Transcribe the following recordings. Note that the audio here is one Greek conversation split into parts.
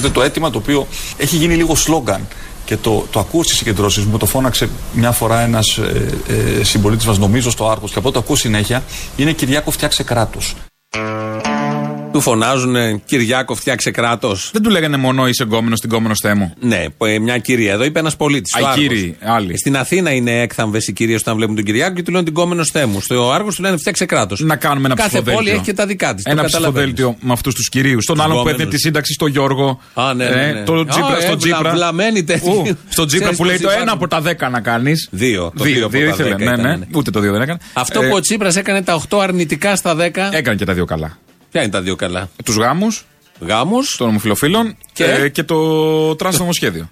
Ξέρετε, το αίτημα το οποίο έχει γίνει λίγο σλόγγαν και το, το ακούω στις συγκεντρώσεις μου, το φώναξε μια φορά ένας ε, ε, συμπολίτης μας, νομίζω, στο Άρκο, και από το ακούω συνέχεια, είναι Κυριάκο, φτιάξε κράτος. Του φωνάζουν Κυριάκο, φτιάξε κράτος. Δεν του λέγανε μόνο είσαι γκόμενος στην κόμενος στέμου. Ναι, μια κυρία εδώ είπε ένας πολίτης. Α, κύριοι, άλλοι. Στην Αθήνα είναι έκθαμβες οι κυρίες όταν βλέπουν τον Κυριάκο και του λένε την κόμενος στέμου. Στο Άργος του λένε φτιάξε κράτος. Να κάνουμε ένα Κάθε ψηφοδέλτιο. πόλη έχει και τα δικά της. Ένα ψηφοδέλτιο με αυτούς τους κυρίους. Τον άλλον που έδινε γκόμενους. τη σύνταξη στο Γιώργο. Α, ναι, ναι, Ε, ναι. Το Τζίπρα, Α, στον ε, Τζίπρα. βλαμμένοι τέτοιοι. Ου, Στον Τζίπρα Ξέρεις που λέει πώς το ένα υπάρχουν. από τα δέκα να κάνεις. Δύο. Το δύο από τα ήθελε. δέκα Ναι, ήταν, ναι. ναι. Ούτε το δύο δεν έκανε. Αυτό Ε, που ο Τσίπρας έκανε τα 8 αρνητικά στα 10. Έκανε και τα δύο καλά. Ποια είναι τα δύο καλά; Τους γάμους Γάμους. των ομοφυλοφίλων Και; και, και το τρανς νομοσχέδιο.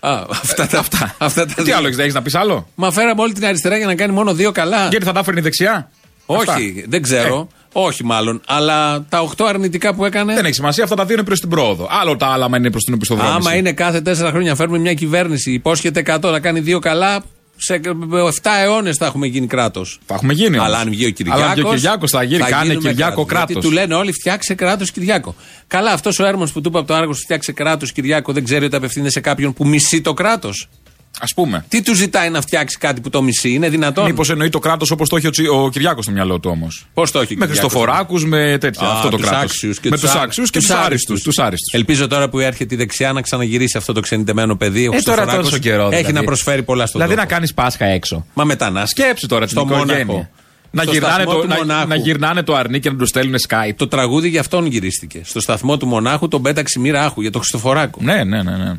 Α, αυτά τα, αυτά. αυτά τα Τι δύο. άλλο έχεις να πεις άλλο; Μα φέραμε όλη την αριστερά για να κάνει μόνο δύο καλά. Γιατί θα τα έφερνε η δεξιά; Όχι, Αυτά. δεν ξέρω. Όχι μάλλον. Αλλά τα 8 αρνητικά που έκανε. Δεν έχει σημασία, αυτά τα δύο είναι προς την πρόοδο. Άλλο τα άλλα, άμα είναι προς την οπισθοδρόμηση. Άμα είναι κάθε 4 χρόνια φέρνουμε μια κυβέρνηση, υπόσχεται 100 να κάνει δύο καλά, σε 7 αιώνες θα έχουμε γίνει κράτος. Θα έχουμε γίνει. όμως. Αλλά αν βγει ο Κυριάκο. Αλλά αν βγει ο Κυριάκος θα γίνει. Κάνε γίνουμε Κυριάκο κράτος. κράτος. Γιατί του λένε όλοι φτιάξε κράτος Κυριάκο. Καλά, αυτός ο έρμος που του είπε από το Άργο φτιάξε κράτος Κυριάκο δεν ξέρει ότι απευθύνεται σε κάποιον που μισεί το κράτος. Α πούμε. Τι του ζητάει να φτιάξει κάτι που το μισεί, είναι δυνατόν; Μήπως εννοεί το κράτος όπως το έχει ο, Τσι- ο Κυριάκος στο μυαλό του όμως; Πώς το έχει ο Με Κυριάκος; Χριστοφοράκους, με τέτοια. Α, αυτό το τους κράτος. άξιους και Με τους τους α- άξιους και τους τους άριστους. άριστους. Τους άριστους. Ελπίζω τώρα που έρχεται η δεξιά να ξαναγυρίσει αυτό το ξενιτεμένο παιδί. Ο Ε, τώρα Χριστοφοράκος τόσο καιρό. Έχει δηλαδή. να προσφέρει πολλά στον Δηλαδή να τόπο. κάνεις Πάσχα έξω. Μα μετανάστε. Σκέψου τώρα την Στο οικογένεια. Μόναχο. Να Στο γυρνάνε, σταθμό το, του να, Μονάχου. να γυρνάνε το αρνί και να τους στέλνουν Skype. Το τραγούδι για αυτόν γυρίστηκε. Στο σταθμό του Μονάχου τον πέταξε μοίρα άχου για τον Χριστοφοράκο. Ναι, ναι, ναι. ναι.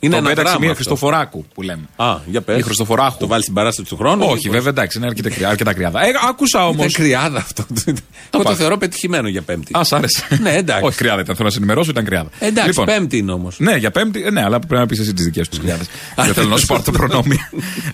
Είναι Τον ένα πέταξε δράμα μία αυτό. Χριστοφοράκου που λέμε. Α, για πες. Η Χριστοφοράχου. Το βάλεις στην παράσταση του χρόνου. Όχι, μήπως; βέβαια, εντάξει, είναι αρκετά, κρυά- αρκετά κρυάδα. Ε, άκουσα όμω. Είναι κρυάδα αυτό. Εγώ το πάω. θεωρώ πετυχημένο για Πέμπτη. Α, σ' άρεσε. Ναι, εντάξει. Όχι, κρυάδα ήταν. Θέλω να σε ενημερώσω, ήταν κρυάδα. Εντάξει, Λοιπόν, Πέμπτη είναι όμως. Ναι, για Πέμπτη, ε, ναι, αλλά πρέπει να πεις εσύ τις δικές τους κρυάδες. Δεν θέλω να σου πάρω το προνόμιο.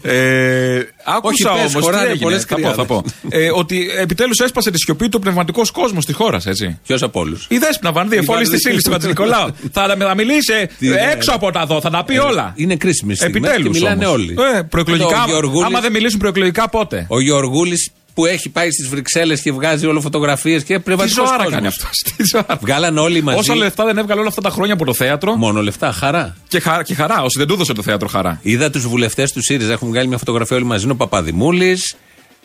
ε, άκουσα Όχι, πες, όμως. χωράνε πολλές Θα πω, κρυάδες. θα πω. Ε, ότι επιτέλους έσπασε τη σιωπή του πνευματικός κόσμος της χώρας, έτσι. Ποιος από όλους; Η Δέσποινα Βανδύ, εφόλη της ύλης του Πατρικολάου. Θα θα μιλήσει Τι, ναι. έξω από τα δω, θα τα πει όλα. Είναι κρίσιμη στιγμή. Επιτέλους. Και μιλάνε όλοι. Ε, προεκλογικά. Ο Γεωργούλης- Άμα δεν μιλήσουν προεκλογικά, πότε; Ο Γεωργούλη που έχει πάει στις Βρυξέλλες και βγάζει όλο φωτογραφίες και Τι πνευματικό ζωάρα κάνει αυτός. Τι ζωάρα. Βγάλαν όλοι μαζί. Όσα λεφτά δεν έβγαλε όλα αυτά τα χρόνια από το θέατρο. Μόνο λεφτά, χαρά. Και, χα, και χαρά, όσοι δεν του έδωσε το θέατρο χαρά. Είδα τους βουλευτές του ΣΥΡΙΖΑ. Έχουν βγάλει μια φωτογραφία όλοι μαζί. Είναι ο Παπαδημούλης,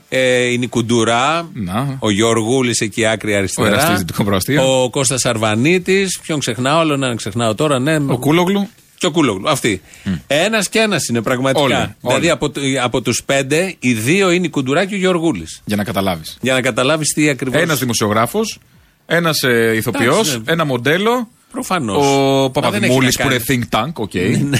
ε, η Νικουντουρά, Να. ο Γιωργούλης εκεί άκρη αριστερά. Ο Εραστής Δικοπροστία. Ο Κώστας Αρβανίτης. Ποιον ξεχνάω, όλο να ξεχνάω τώρα. Ναι, Ο Κούλογλου. Και ο Κούλογλου. Αυτοί. Ένας και ένας είναι πραγματικά. Όλοι, δηλαδή όλοι. από, το- από τους πέντε, οι δύο είναι η Κουντουρά και ο Γιωργούλης. Για να καταλάβεις. Για να καταλάβεις τι ακριβώ. Ένας δημοσιογράφος, ένας ε, ηθοποιός, Εντάξει, ναι. ένα μοντέλο. Προφανώς. Ο Παπαδημούλης που είναι think tank, οκ.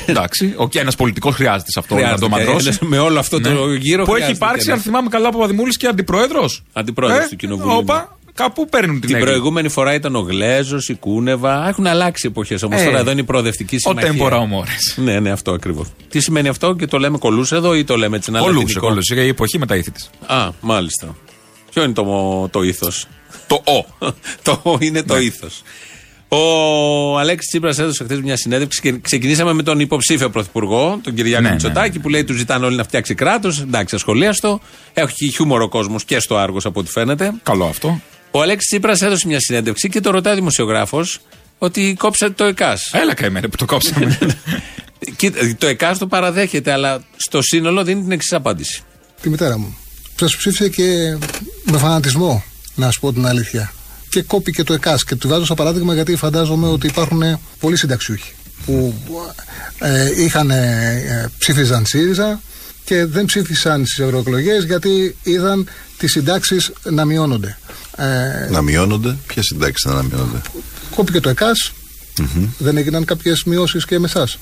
Εντάξει. Okay. Ένας πολιτικός χρειάζεται σε αυτό να το μαντρώσει. Με όλο αυτό το γύρο Ναι. Που έχει χρειάζεται υπάρξει, και αν ένα. θυμάμαι καλά, ο Παπαδημούλης και αντιπρόεδρος. Αντιπρόεδρος του Κοινοβουλίου. Όπα, κάπου παίρνουν την Την έγκριση. προηγούμενη φορά ήταν ο Γλέζος, η Κούνεβα. Έχουν αλλάξει εποχές όμως. Ε, τώρα εδώ είναι η προοδευτική Ο συμμαχία. τέμπορα ομόρες. Ναι, ναι, αυτό ακριβώς. Τι σημαίνει αυτό και το λέμε κολούς εδώ ή το λέμε έτσι ένα Κολούσε, λατινικό; κολούσε. Η εποχή με τα ήθη της. Α, μάλιστα. Ποιο είναι το, το ήθος; Το Ο. το «ο» είναι το Ναι. ήθος. Ο Αλέξης Τσίπρας έδωσε χθες μια συνέντευξη και ξεκινήσαμε με τον υποψήφιο πρωθυπουργό, τον Κυριάκο Ναι, ναι, Μητσοτάκη, που λέει τους ζητάνε όλοι να φτιάξει κράτος. Εντάξει, ασχολίαστο. Έχει χιούμορο κόσμος και στο Άργος από ό,τι φαίνεται. Καλό αυτό. Ο Αλέξης Τσίπρας έδωσε μια συνέντευξη και το ρωτάει δημοσιογράφος ότι κόψατε το ΕΚΑΣ. Έλα καημένε που το κόψαμε. Κοίτα, το ΕΚΑΣ το παραδέχεται, αλλά στο σύνολο δίνει την εξής απάντηση. τη μητέρα μου. Σας ψήφισε και με φανατισμό, να σου πω την αλήθεια. Και κόπηκε το ΕΚΑΣ. Και του βάζω σαν παράδειγμα γιατί φαντάζομαι ότι υπάρχουν πολλοί συνταξιούχοι που ε, είχαν, ε, ψήφιζαν ΣΥΡΙΖΑ και δεν ψήφισαν στις ευρωεκλογές γιατί είδαν τις συντάξεις να μειώνονται. Ε, Να μειώνονται; Ποιες συντάξεις να μειώνονται; κόπηκε το ΕΚΑΣ. Δεν έγιναν κάποιες μειώσεις και με εσάς.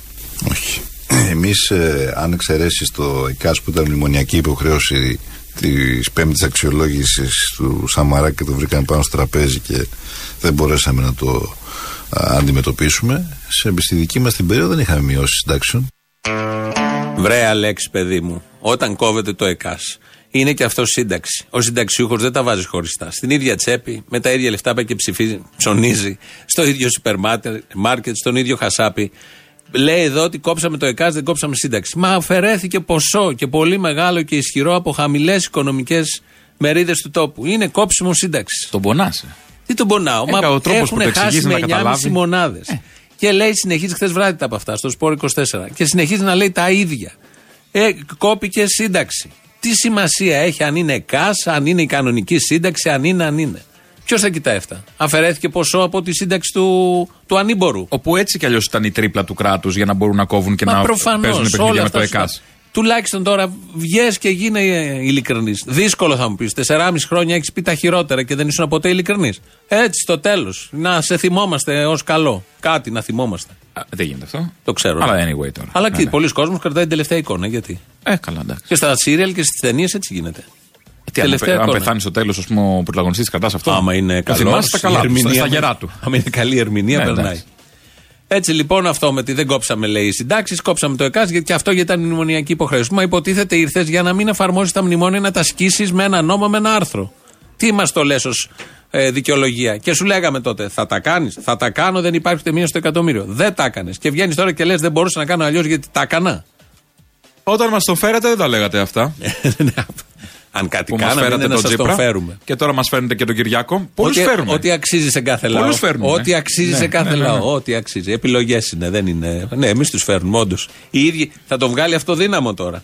Όχι. Εμείς, αν εξαιρέσεις το ΕΚΑΣ που ήταν μνημονιακή υποχρέωση της πέμπτης αξιολόγησης του Σαμαρά και το βρήκαν πάνω στο τραπέζι και δεν μπορέσαμε να το α, αντιμετωπίσουμε, σε, στη δική μας την περίοδο δεν είχαμε μειώσεις συντάξεων. Βρε Αλέξη, παιδί μου, όταν κόβεται το ΕΚΑΣ, είναι και αυτό σύνταξη. Ο συνταξιούχος δεν τα βάζει χωριστά. Στην ίδια τσέπη, με τα ίδια λεφτά πάει και ψηφίζει, ψωνίζει, στο ίδιο σούπερ μάρκετ, στον ίδιο χασάπι. Λέει εδώ ότι κόψαμε το ΕΚΑΣ, δεν κόψαμε σύνταξη. Μα αφαιρέθηκε ποσό και πολύ μεγάλο και ισχυρό από χαμηλές οικονομικές μερίδες του τόπου. Είναι κόψιμο σύνταξη. Τον πονάσαι. Τι τον πονάω, Ε, μα ο τρόπος που έχουν το χάσει εξηγείς με να 9,5 καταλάβει. μονάδες. Και λέει, συνεχίζει χθες βράδυ τα από αυτά στο Σπόρ 24. Και συνεχίζει να λέει τα ίδια. Ε, κόπηκε σύνταξη. Τι σημασία έχει αν είναι ΚΑΣ, αν είναι η κανονική σύνταξη, αν είναι, αν είναι. Ποιος θα κοιτάει αυτά; Αφαιρέθηκε ποσό από τη σύνταξη του, του ανήμπορου. Όπου έτσι κι αλλιώς ήταν η τρίπλα του κράτους για να μπορούν να κόβουν και Μα να προφανώς, παίζουν όλα παιχνίδια με αυτά το σου λέω. ΕΚΑΣ. Τουλάχιστον τώρα βγες και γίνε ειλικρινής. Δύσκολο θα μου πεις. Τεσσεράμιση χρόνια έχεις πει τα χειρότερα και δεν ήσουν ποτέ ειλικρινής. Έτσι στο τέλος. Να σε θυμόμαστε ως καλό. Κάτι να θυμόμαστε. Α, Δεν γίνεται αυτό. Το ξέρω. Αλλά anyway τώρα. Αλλά Ναι, και ναι. πολλοί κόσμοι κρατάει την τελευταία εικόνα. Γιατί; Ε, καλά, εντάξει. Και στα σύριαλ και στις ταινίες έτσι γίνεται. Τι, αν, Τελευταία αν εικόνα. πεθάνεις στο τέλος, ας πούμε, ο πρωταγωνιστής, κρατάς αυτό. Άμα είναι Το καλός. θυμάσαι τα καλά τους, στα, στα γερά του. Άμα είναι καλή η ερμηνεία, Ναι, περνάει. Εντάξει. Έτσι λοιπόν αυτό με τη δεν κόψαμε λέει οι συντάξεις, κόψαμε το ΕΚΑΣ γιατί και αυτό γιατί ήταν μνημονιακή υποχρέωση. Μα υποτίθεται ήρθες για να μην εφαρμόσεις τα μνημόνια να τα σκίσει με ένα νόμο, με ένα άρθρο. Τι μας το λες ως ε, δικαιολογία; Και σου λέγαμε τότε, θα τα κάνεις, θα τα κάνω, δεν υπάρχει ούτε μία στο εκατομμύριο. Δεν τα έκανες. Και βγαίνεις τώρα και λες, δεν μπορούσα να κάνω αλλιώς γιατί τα έκανα. Όταν μας τον φέρατε, δεν τα λέγατε αυτά. Αν κάτι που μας κάναμε, είναι φέρατε να τον σας τον Τζίπρα. φέρουμε. Και τώρα μας φέρνετε και τον Κυριάκο. Πολλούς Ό,τι- φέρνουμε. Ό,τι αξίζει σε κάθε λαό. Πολλούς φέρνουμε. Ό,τι αξίζει Ναι, σε κάθε ναι, ναι, ναι. λαό. Ό,τι αξίζει. Επιλογές είναι, δεν είναι. Ναι, εμείς τους φέρνουμε, όντως. Οι ίδιοι θα τον βγάλει αυτό δύναμο τώρα.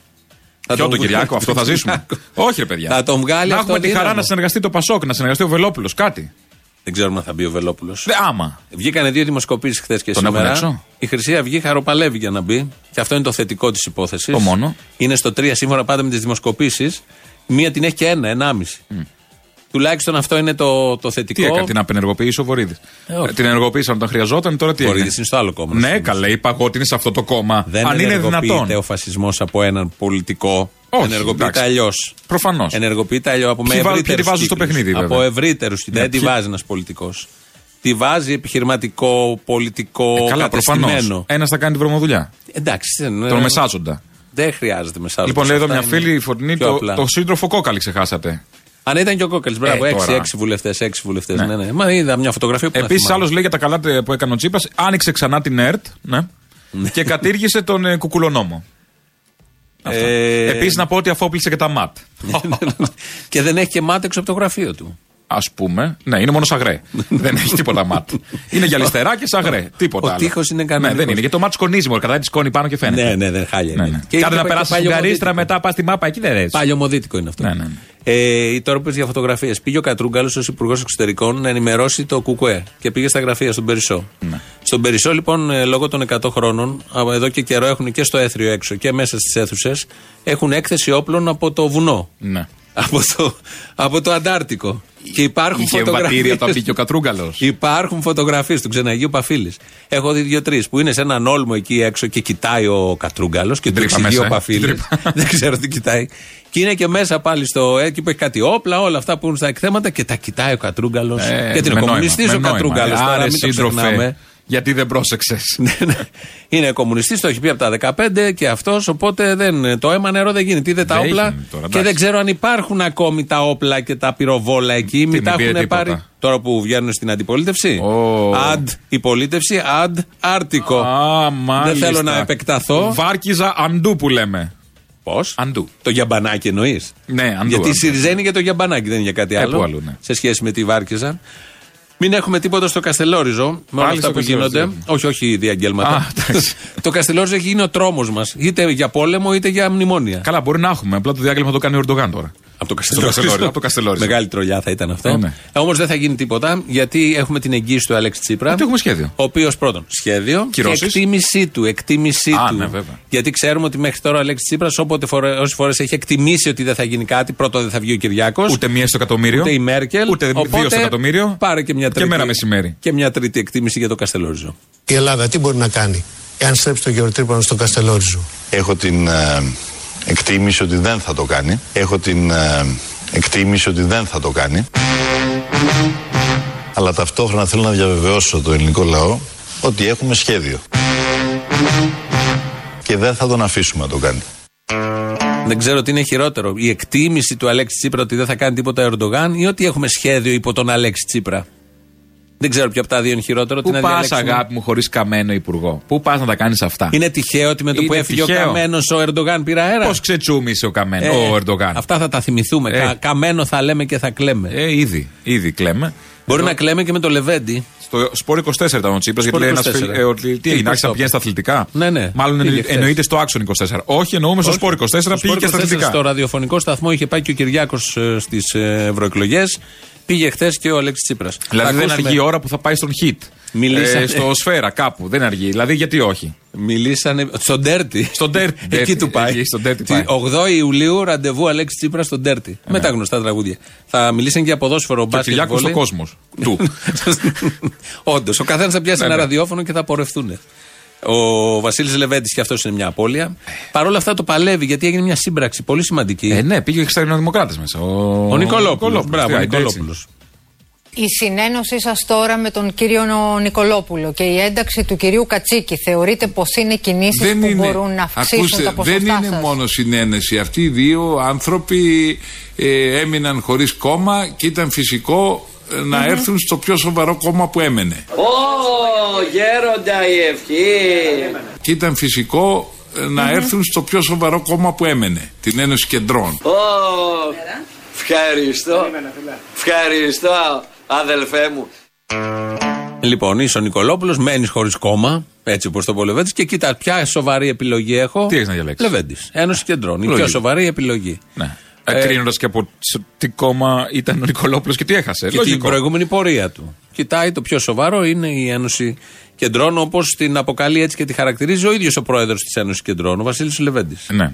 Θα Ποιο τον βγάλει- Κυριάκο, αυτό θα ζήσουμε. Όχι, ρε παιδιά. Θα τον βγάλει να αυτό έχουμε τη χαρά δύναμο. να συνεργαστεί το Πασόκ, να συνεργαστεί ο Βελόπουλος, κάτι. Δεν ξέρουμε αν θα μπει ο Βελόπουλος. Δε, άμα. Βγήκανε δύο δημοσκοπήσεις χθες και Τον έχουν σήμερα. έξω; Η Χρυσή Αυγή χαροπαλεύει για να μπει. Και αυτό είναι το θετικό της υπόθεσης. Το μόνο. Είναι στο 3 σύμφωνα πάντα με τις δημοσκοπήσεις. Μία την έχει και ένα, ενάμιση. Τουλάχιστον αυτό είναι το, το θετικό. Τι έκανε, την απενεργοποίησε ο Βορύδης; Ε, όχι. την ενεργοποίησαν όταν χρειαζόταν, τώρα τι Βορύδης έγινε; είναι στο άλλο κόμμα. Ναι, καλά, είπα εγώ ότι είναι σε αυτό το κόμμα. Δεν Αν είναι ενεργοποιείται δυνατόν. ο φασισμός από έναν πολιτικό. Όχι, ενεργοποιείται εντάξει. αλλιώς. Προφανώς. Ενεργοποιείται αλλιώς από με Ποιοι βάζουν- ευρύτερους. ποιοι τη βάζουν στο παιχνίδι, βέβαια. Από ευρύτερους. Ναι, δεν τη ποιοι- βάζει ένας πολιτικός. Τη βάζει επιχειρηματικό, πολιτικό, Ε, καλά, προφανώς. κατεστημένο. Ένας θα κάνει τη βρωμοδουλειά. Εντάξει. δεν- Τον μεσάζοντα. Δεν χρειάζεται μεσάζοντα. Λοιπόν, λέει εδώ Αυτά μια είναι φίλη, η Φωτεινή, πιο το, απλά. το σύντροφο κόκαλη ξεχάσατε. Αν ήταν και ο Κόκαλης, μπράβο, Ε, έξι, τώρα. έξι βουλευτές. Έξι βουλευτές, Ναι. ναι. Ναι, Μα είδα μια φωτογραφία που. να Επίσης, θυμάμαι. άλλος λέει για τα καλά τε- που έκανε ο Τσίπρας, άνοιξε ξανά την ΕΡΤ ναι, και κατήργησε τον ε, κουκουλονόμο. Ε, Επίσης, να πω ότι αφόπλησε και τα ΜΑΤ. και δεν έχει και μάτι έξω από το γραφείο του. Α πούμε. Ναι, είναι μόνο σαγρέ. δεν έχει τίποτα ΜΑΤ. Είναι γυαλιστερά και σαγρέ. Τίποτα Ο άλλο. τείχος είναι Ναι, κανονικός. δεν είναι. Γιατί το ΜΑΤ σκονίζει μόνο. Κρατάει τη σκόνη πάνω και φαίνεται. Ναι, ναι, δεν χάλια. Ναι, είναι. ναι. Και Κάντε είχε να και περάσει παλιωμοδίτικο. σουγκαρίστρα μετά πας στη μάπα εκεί δεν έτσι. Παλιωμοδίτικο είναι αυτό. Ναι, ναι, ναι. Ε, τώρα που είπες για φωτογραφίες. Πήγε ο Κατρούγκαλος ως Υπουργός Εξωτερικών να ενημερώσει το ΚΚΕ και πήγε στα γραφεία στον Περισσό. Ναι. Στον Περισσό, λοιπόν, ε, λόγω των 100 χρόνων, α, εδώ και καιρό έχουν και στο έθριο έξω και μέσα στις αίθουσες, έχουν έκθεση όπλων από το βουνό. Ναι. Από το, από το Αντάρτικο. Και υπάρχουν Είχε φωτογραφίες. βατήρια όταν μπήκε ο Κατρούγκαλος. Υπάρχουν φωτογραφίες του Ξεναγίου Παφίλης. Έχω δει δύο-τρει που είναι σε έναν όλμο εκεί έξω και κοιτάει ο Κατρούγκαλος και του τρύπα εξηγεί μέσα, ο ε. Παφίλης. Την τρύπα. Δεν ξέρω τι κοιτάει. Και είναι και μέσα πάλι στο εκεί που έχει κάτι όπλα, όλα αυτά που είναι στα εκθέματα και τα κοιτάει ο Κατρούγκαλος. Ε, γιατί είναι με νόημα, κομμουνιστής με ο νόημα. Κατρούγκαλος. Τώρα Άρε, μην το σύντροφε, ξεχνάμε. Γιατί δεν πρόσεξες. Ναι, ναι. είναι κομμουνιστής, το έχει πει από τα 15 και αυτός, οπότε δεν, το αίμα νερό δεν γίνεται. Είδε τα Δεν όπλα έγινε τώρα, και εντάξει. δεν ξέρω αν υπάρχουν ακόμη τα όπλα και τα πυροβόλα εκεί. Μην μην τα πήρε έχουν τίποτα. πάρει. Τώρα που βγαίνουν στην αντιπολίτευση. Ω. Αντ η πολίτευση, αντ άρτικο. Α, μάλιστα. Δεν θέλω να επεκταθώ. Βάρκιζα αντού που λέμε. Πώς; Αντού. Το γιαμπανάκι εννοείς; Ναι, αντού. Γιατί η αντού. Σιριζέ είναι για το γιαμπανάκι, δεν είναι για κάτι Ε, άλλο. πού αλλού, ναι. Σε σχέση με τη Βάρκιζα. Μην έχουμε τίποτα στο Καστελόριζο με όλα Πάλι αυτά στο που Καστελόριζο. γίνονται. Όχι, όχι διαγγέλματα. Α, εντάξει. το Καστελόριζο έχει γίνει ο τρόμος μας. Είτε για πόλεμο είτε για μνημόνια. Καλά, μπορεί να έχουμε. Απλά το διάγγελμα το κάνει ο Ερντογάν τώρα. Από το Καστελόριζο, από το Καστελόριζο. Μεγάλη τρολιά θα ήταν αυτό. Ε, ναι. Όμως δεν θα γίνει τίποτα γιατί έχουμε την εγγύηση του Αλέξη Τσίπρα. Γιατί έχουμε σχέδιο. Ο οποίος πρώτον σχέδιο Κυρώσεις. και εκτίμησή του. Εκτίμησή Α, του. ναι, βέβαια. Γιατί ξέρουμε ότι μέχρι τώρα ο Αλέξης Τσίπρας, όποτε φορέ, όσες φορές έχει εκτιμήσει ότι δεν θα γίνει κάτι, πρώτον δεν θα βγει ο Κυριάκος. Ούτε μία στο εκατομμύριο. Ούτε η Μέρκελ. Ούτε δύο Οπότε στο εκατομμύριο. Πάρε και μια Και τρίτη. μέρα μεσημέρι. Και μια τρίτη εκτίμηση για το Καστελόριζο. Η Ελλάδα τι μπορεί να κάνει εάν στρέψει το γεωτρύπανο στο Καστελόριζο; Έχω την ε, εκτίμηση ότι δεν θα το κάνει. Έχω την ε, εκτίμηση ότι δεν θα το κάνει. Αλλά ταυτόχρονα θέλω να διαβεβαιώσω το ελληνικό λαό ότι έχουμε σχέδιο. Και δεν θα τον αφήσουμε να το κάνει. Δεν ξέρω τι είναι χειρότερο. Η εκτίμηση του Αλέξη Τσίπρα ότι δεν θα κάνει τίποτα ο Ερντογάν ή ότι έχουμε σχέδιο υπό τον Αλέξη Τσίπρα. Δεν ξέρω ποιο από τα δύο είναι χειρότερο. τι Πού να πας, διαλέξουμε. αγάπη μου, χωρίς καμένο υπουργό; Πού πας να τα κάνεις αυτά; Είναι τυχαίο ότι με το που Είναι έφυγε ο τυχαίο. Καμένος ο Ερντογάν πήρε αέρα. Πώς ξετσούμησε ο καμένος, Ε, ο Ερντογάν; Αυτά θα τα θυμηθούμε. Ε. Κα- καμένο θα λέμε και θα κλαίμε. Ε, ήδη, ήδη κλαίμε. Μπορεί να κλαίμε και με το Λεβέντι. Στο σπορ 24 ήταν ο Τσίπρας, γιατί Σπορ λέει ένας 24. φίλ- ε, ότι τι Τι έγινε, είπες άρχισε να το; πηγαίνει στα αθλητικά. Ναι, ναι. Μάλλον Πήγε εννο- χθες. εννοείται στο άξον 24. Όχι, εννοούμε στο σπορ 24 Στο πήγε και στα 24 αθλητικά. Στο ραδιοφωνικό σταθμό είχε πάει και ο Κυριάκος στις ευρωεκλογές. Πήγε χθες και ο Αλέξης Τσίπρας. Δηλαδή δεν αργεί η ώρα που θα πάει στον hit. Μιλήσανε- Ε, στο σφαίρα κάπου. Δεν αργεί. Δηλαδή γιατί όχι; Μιλήσανε στον Τέρτη. Στον Dirty. Εκεί Dirty. του πάει. Εκεί στον Dirty Τη- πάει. 8 Ιουλίου ραντεβού Αλέξη Τσίπρας στον Τέρτη. Με τα γνωστά τραγούδια. Θα μιλήσουν για ποδόσφαιρο Και ο μπάσκετ. Κυριάκος στο βόλεϊ. κόσμος. Του. Όντως, ο καθένας θα πιάσει Ναι, ένα ναι. ραδιόφωνο και θα πορευτούν. Ο Βασίλης Λεβέντης και αυτός είναι μια απώλεια. Παρ' όλα αυτά το παλεύει γιατί έγινε μια σύμπραξη πολύ σημαντική. Ε, ναι, πήγε και στα Ελληνοδημοκράτε μέσα. Ο, ο Νικολόπουλος. Μπράβο, Τι, ο άντε, έτσι. Νικολόπουλος. Η συνένωσή σας τώρα με τον κύριο Νικολόπουλο και η ένταξη του κυρίου Κατσίκη θεωρείτε πως είναι κινήσεις δεν που είναι, μπορούν να αυξήσουν ακούστε, τα ποσοστά δεν είναι σας; μόνο συνένεση. Αυτοί οι δύο άνθρωποι ε, έμειναν χωρίς κόμμα και ήταν φυσικό ε, να έρθουν στο πιο σοβαρό κόμμα που έμενε. Ω, γέροντα η ευχή. Και ήταν φυσικό ε, να έρθουν στο πιο σοβαρό κόμμα που έμενε, την Ένωση Κεντρών. Ω, ευχαριστώ. Ευχαριστώ, αδελφέ μου. Λοιπόν, είσαι ο Νικολόπουλος, μένεις χωρίς κόμμα, έτσι όπως το πω ο Λεβέντης, και κοίτα ποια σοβαρή επιλογή έχω. Τι έχεις να διαλέξεις; Λεβέντης. Ένωση Κεντρών. Η πιο Λογικό. σοβαρή επιλογή. Ναι. Ε, Ε, Κρίνοντα και από σε τι κόμμα ήταν ο Νικολόπουλος και τι έχασε. Και την Λογικό. προηγούμενη πορεία του. Κοιτάει το πιο σοβαρό είναι η Ένωση Κεντρών, όπως την αποκαλεί έτσι και τη χαρακτηρίζει ο ίδιος ο πρόεδρος της Ένωσης Κεντρών, ο Βασίλης Λεβέντης. Ναι.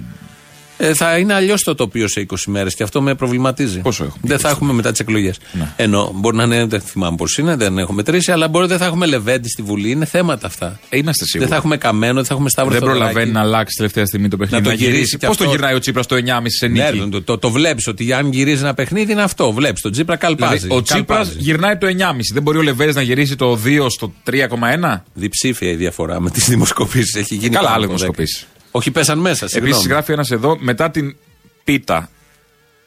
Ε, θα είναι αλλιώς το τοπίο σε 20 μέρες και αυτό με προβληματίζει. Πόσο έχουμε, Δεν θα έχουμε μετά τις εκλογές. Ναι. Ενώ μπορεί να είναι, δεν θυμάμαι πώς είναι, δεν έχω μετρήσει, αλλά μπορεί δεν θα έχουμε Λεβέντη στη Βουλή. Είναι θέματα αυτά. Ε, είμαστε σίγουροι. Δεν θα έχουμε Καμένο, δεν θα έχουμε Σταύρο Δεν Θεοδωράκη. προλαβαίνει να αλλάξει τελευταία στιγμή το παιχνίδι. το γυρίσει κι Πώς το αυτό. γυρνάει ο Τσίπρας το 9,5 σε νίκη; Ναι, το, το, το βλέπεις ότι αν γυρίζει ένα παιχνίδι είναι αυτό. Βλέπεις τον Τσίπρα καλπάζει. Δηλαδή, ο Τσίπρας Καλπάζει. γυρνάει το 9,5. Δεν μπορεί ο Λεβέντη να γυρίσει το 2 στο 3,1. Διψήφια η διαφορά με τις δημοσκοπήσεις. Έχει γίνει Καλά, πάνω άλλες από 10. δημοσκοπήσεις. Όχι, πέσαν μέσα. συγγνώμη. Επίση, γράφει ένας εδώ μετά την πίτα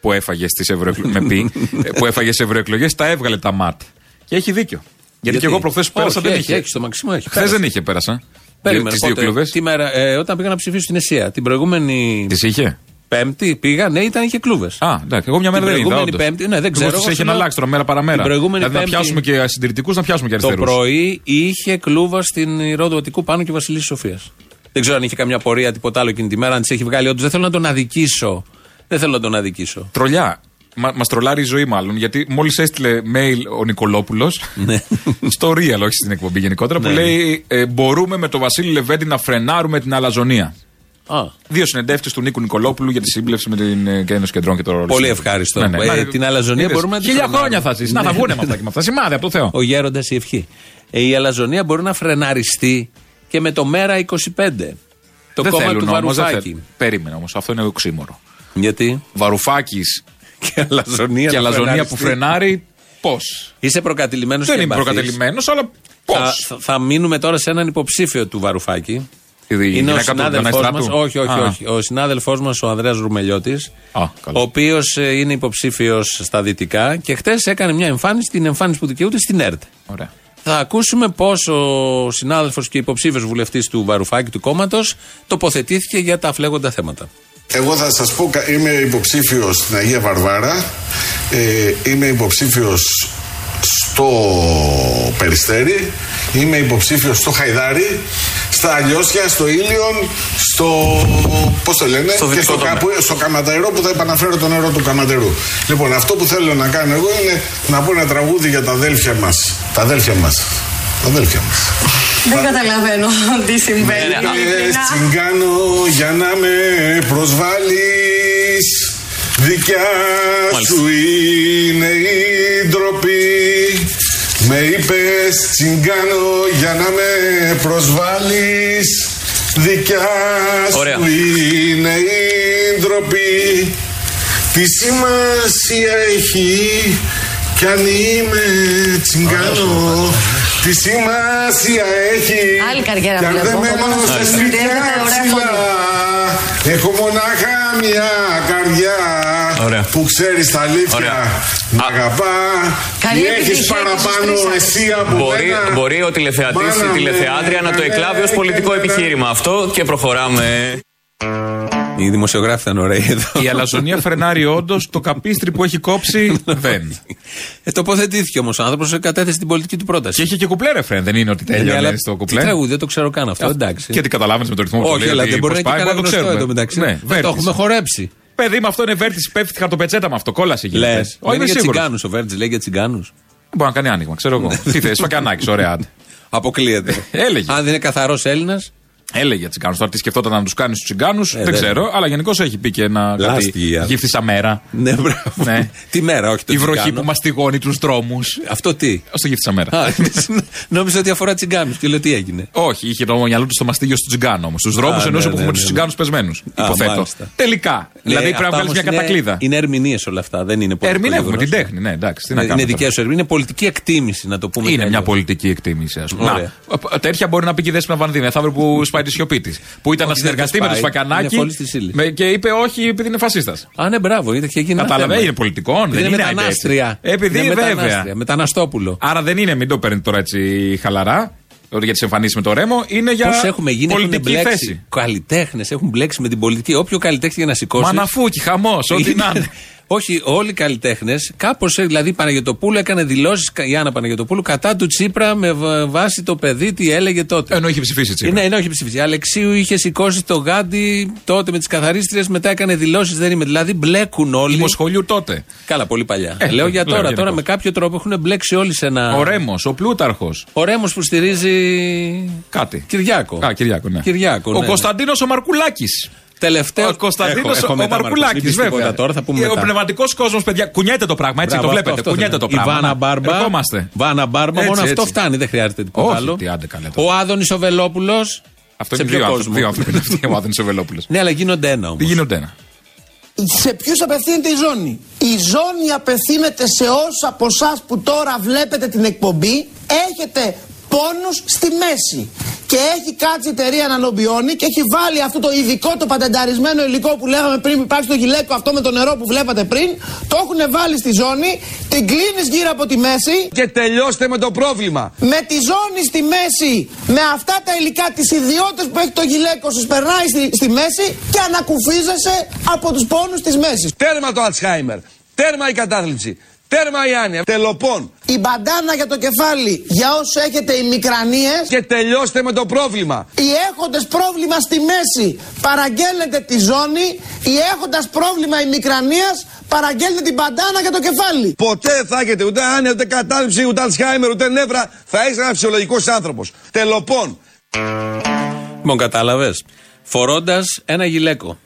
που έφαγε στις ευρωεκλογές, με πι, ε, που έφαγε σε ευρωεκλογές, τα έβγαλε τα ματ. Και έχει δίκιο. Γιατί, και εγώ προχθές πέρασα Όχι, δεν έχει, είχε. έχει, στο Μαξιμό έχει. Χθες δεν είχε, πέρασα. Περίμενε. Τις δύο πότε, κλουβέ. Τι μέρα, ε, όταν πήγα να ψηφίσω στην Εσία. Την προηγούμενη Τις είχε; Πέμπτη πήγα, ναι, ήταν, είχε κλούβες. Α, εντάξει, εγώ μια μέρα δεν είδα. προηγούμενη όντως. Πέμπτη, ναι, δεν ξέρω, Μήπως εγώ έχει σου λέω- αλλάξει τώρα μέρα παραμέρα. Την προηγούμενη δηλαδή να Πέμπτη- πιάσουμε και συντηρητικού, να πιάσουμε και Το αριστερού. πρωί είχε κλούβα στην Ηρόδου Αττικού πάνω και Βασιλής Σοφίας. Δεν ξέρω αν είχε καμιά πορεία, τίποτα άλλο εκείνη τη μέρα, αν τι έχει βγάλει. Όντως δεν θέλω να τον αδικήσω. Δεν θέλω να τον αδικήσω. Τρολιά. Μα μας τρολάρει η ζωή, μάλλον. Γιατί μόλις έστειλε mail ο Νικολόπουλος. στο Real, όχι στην εκπομπή γενικότερα, που Ναι. λέει ε, Μπορούμε με τον Βασίλη Λεβέντη να φρενάρουμε την αλαζονία. Α, Δύο συνεντεύξεις του Νίκου Νικολόπουλου για τη σύμπλευση με την ε, Ένωση Κεντρών και το ρόλο. Πολύ σου. ευχάριστο. Ναι, ναι. Ε, Μα, την αλαζονία είδες, μπορούμε να τη Χίλια φρενάρουμε. χρόνια θα ζήσει. Να, Ναι. θα βγουν με αυτά και με αυτά. Σημάδι από το Θεό. ο γέροντας η ευχή. Ε, η αλαζονία μπορεί να φρεναριστεί και με το μέρα 25. Το δεν κόμμα θέλουν του όμως, δεν Βαρουφάκη. θέλουν. Περίμενε όμως, αυτό είναι οξύμορο. Γιατί; Βαρουφάκης και αλαζονία, και να αλαζονία που φρεναριστεί. φρενάρει, πώς; Είσαι προκατηλημένος Δεν είμαι προκατελημένο, αλλά πώς; Θα, θα, θα μείνουμε τώρα σε έναν υποψήφιο του Βαρουφάκη. Η Είναι ο γυναίκα του συνάδελφός μα. Δαναιστράτου. Όχι, όχι, Α. όχι. Ο συνάδελφός μας, ο Ανδρέας Ρουμελιώτης, Α, ο καλό. οποίο είναι υποψήφιος στα δυτικά και χτες έκανε μια εμφάνιση, την εμφάνιση που δικαιούται στην ΕΡΤ. Ωραία. Θα ακούσουμε πώς ο συνάδελφος και υποψήφιος βουλευτής του Βαρουφάκη του κόμματος τοποθετήθηκε για τα φλέγοντα θέματα. Εγώ θα σας πω, κα- είμαι υποψήφιος στην Αγία Βαρβάρα, ε, είμαι υποψήφιος στο Περιστέρι, είμαι υποψήφιος στο Χαϊδάρι, στα Αλλιώσια, στο Ήλιον, στο, πώς το λένε, Στο και δυτικό στο, τομέα. καπου, στο Καματερό που θα επαναφέρω το νερό του Καματερού. Λοιπόν, αυτό που θέλω να κάνω εγώ είναι να πω ένα τραγούδι για τα αδέλφια μας. Τα αδέλφια μας. Τα αδέλφια μας. Δεν καταλαβαίνω τι συμβαίνει. Ε, ειλικρινά. τσιγκάνω για να με προσβάλλεις Δικιά σου είναι η ντροπή Με είπες τσιγκάνω για να με προσβάλλεις Δικιά Ωραία. σου είναι η ντροπή. Τι σημασία έχει κι αν είμαι τσιγκάνω Τι σημασία έχει Άλλη καριέρα κι αν βλέπω. δεν μένω Μόνο στα στο σπίτια συνδυάζεται ωραία ψηλά. Έχω μονάχα μια καρδιά Ωραία. Που ξέρεις τα αλήθεια Ωραία. Μ' Α. αγαπά Καλή Τι επιτυχία έχεις και στους παραπάνω τρεις σας. εσύ από Μπορεί, μένα μπορεί ο τηλεθεατής Μάνα ή με, τηλεθεάτρια να το ναι, εκλάβει ως ναι, πολιτικό ναι, ναι. επιχείρημα αυτό και προχωράμε. Οι δημοσιογράφοι ήταν ωραίοι εδώ. Η αλαζονία φρενάρει όντως. Το καπίστρι που έχει κόψει δεν. Ε, τοποθετήθηκε όμως ο άνθρωπος, κατέθεσε την πολιτική του πρόταση. Και είχε και κουπλέ ρεφρέν, δεν είναι ότι Ναι, τέλειωνε αλλά στο Τι κουπλέ. τραγούδι, δεν το ξέρω καν αυτό. Εντάξει. Και τι καταλάβαινες με το ρυθμό που το Όχι, λέει, αλλά ότι δεν μπορεί να πώς είναι πάει, κανένα το γνωστό ξέρουμε. εδώ μεταξύ. Ναι, Δεν το Βέρτης. έχουμε χορέψει. Παιδί μου, αυτό είναι βέρτης, πέφτει χαρτοπετσέτα με αυτό. Κόλασε εκεί. Λες. Όχι, Είναι είμαι για σίγουρος. τσιγκάνους. Ο Βέρτζ λέει για τσιγκάνους. Μπορεί να κάνει άνοιγμα, ξέρω εγώ. Τι θες, φακανάκι, ωραία. άντε. Αποκλείεται. Έλεγε. Αν δεν είναι καθαρός Έλληνας. Έλεγε για τσιγκάνου. Τώρα τι σκεφτόταν να τους κάνει στους τσιγκάνους, δεν δεν- ξέρω. Αλλά γενικώς έχει πει και ένα κάτι Λάστιγια. γύφτησα μέρα. Ναι, μπράβο. Ναι. Τι μέρα, όχι το Η βροχή τσιγκάνο. που μαστιγώνει τους δρόμους. Αυτό τι; Στο γύφτησα μέρα. Α, Νόμιζα ότι αφορά τσιγκάνους και λέω τι έγινε; Όχι, είχε το μυαλό του στο μαστίγιο του τσιγκάνο όμως. Στου δρόμους Α, εννοούσε ναι, που ναι, έχουμε ναι, τους ναι. τσιγκάνους πεσμένους. Α, Υποθέτω. μάλιστα. Τελικά. δηλαδή πρέπει να αυτά βγάλει μια όμως είναι- κατακλίδα. Είναι ερμηνείες όλα αυτά. Δεν είναι πολιτικό. Ερμηνεύουμε την γεγονός. τέχνη, ναι, εντάξει. Τι να Είναι, κάνουμε είναι τώρα. δικέ σου ερμηνείε. Είναι πολιτική εκτίμηση, να το πούμε. Είναι και μια αλλιώς. πολιτική εκτίμηση, ας πούμε. Ωραία. Να, τέτοια μπορεί να πει και η Δέσποινα Βανδίνη, μεθαύριο που σπάει τη σιωπή της. Που ήταν να Όχι, δεν συνεργαστεί με σπάει. του Φακανάκη Είναι φόλης της ύλης. με- και είπε όχι επειδή είναι φασίστας. Α, ναι, μπράβο. Είδε και έγινε. ένα Κατάλαβε, θέμα. είναι πολιτικών, Επειδή δεν είναι είναι μετανάστρια. έτσι. Επειδή Είναι βέβαια. μετανάστρια, Μεταναστόπουλο. Άρα δεν είναι, μην το παίρνετε τώρα έτσι χαλαρά, ότι για τις εμφανίσεις με το ρέμο, είναι για Πώς έχουμε γίνει, έχουν πολιτική μπλέξει. θέση. Καλλιτέχνες έχουν μπλέξει με την πολιτική. Όποιο καλλιτέχνη για να σηκώσει. Μαναφούκι, χαμός, ό,τι να είναι. Όχι, όλοι οι καλλιτέχνες, κάπως δηλαδή η Παναγιοτοπούλου έκανε δηλώσεις, η Άννα Παναγιοτοπούλου, κατά του Τσίπρα με βα- βάση το παιδί τι έλεγε τότε. Ενώ είχε ψηφίσει Τσίπρα. Ναι, ενώ είχε ψηφίσει. Αλεξίου είχε σηκώσει το γάντι τότε με τις καθαρίστριες, μετά έκανε δηλώσεις, δεν είμαι. Δηλαδή μπλέκουν όλοι. Δημοσχολιού τότε. Καλά, πολύ παλιά. Ε, λέω για λέω τώρα. γενικώς. Τώρα με κάποιο τρόπο έχουν μπλέξει όλοι σε ένα. Ο Ρέμος, ο Πλούταρχος. Ο Ρέμος που στηρίζει. Κάτι. Κυριάκο. Α, Κυριάκο, ναι. Κυριάκο, ο ναι, Κωνσταντίνος ο Μαρκουλάκης. Τελευταίο. Ο Κωνσταντίνος Έχω- έχω ο μετά, Μάρκο. Μαρκουλάκης, Μην πεις τίποτα βέβαια. Τώρα θα πούμε Και Ο μετά. πνευματικό κόσμος, παιδιά, κουνιέται το πράγμα, έτσι Μπράβο, το αυτό, βλέπετε. αυτό κουνιέται θέλω. το πράγμα. Η Βάνα Να, Μπάρμπα. Ερχόμαστε. Βάνα Μπάρμπα, Έτσι, μόνο αυτό έτσι. φτάνει, δεν χρειάζεται τίποτα Όχι, άλλο. τι, άντε καλά τώρα. Ο Άδωνης ο Βελόπουλο. Αυτό σε είναι ποιο δύο κόσμο; άνθρωποι. Δύο άνθρωποι είναι αυτοί, ο Άδωνης ο Βελόπουλο. Ναι, αλλά γίνονται ένα όμως. Τι γίνονται ένα; Σε ποιους απευθύνεται η ζώνη; Η ζώνη απευθύνεται σε όσους από εσάς που τώρα βλέπετε την εκπομπή έχετε πόνους στη μέση. Και έχει κάτσει η εταιρεία να λομπιώνει και έχει βάλει αυτό το ειδικό, το πατενταρισμένο υλικό που λέγαμε πριν που υπάρχει στο γυλαίκο αυτό με το νερό που βλέπατε πριν. Το έχουν βάλει στη ζώνη, την κλείνεις γύρω από τη μέση. Και τελειώστε με το πρόβλημα. Με τη ζώνη στη μέση, με αυτά τα υλικά, τις ιδιότητες που έχει το γυλαίκο σου, περνάει στη, στη μέση και ανακουφίζεσαι από τους πόνους της μέσης. Τέρμα το Αλτσχάιμερ. Τέρμα η κατάθλιψη. Τέρμα η άνοια. Τελοπών. Η μπαντάνα για το κεφάλι για όσους έχετε ημικρανίες Και τελειώστε με το πρόβλημα. Οι έχοντες πρόβλημα στη μέση παραγγέλνετε τη ζώνη Οι έχοντας πρόβλημα ημικρανίας παραγγέλνετε την μπαντάνα για το κεφάλι Ποτέ δεν θα έχετε ούτε άνοια, ούτε κατάθλιψη, ούτε Αλτσχάιμερ, ούτε νεύρα. Θα είσαι ένα φυσιολογικός άνθρωπος. Τελοπών. Λοιπόν, κατάλαβες; Φορώντας ένα γυλαίκο.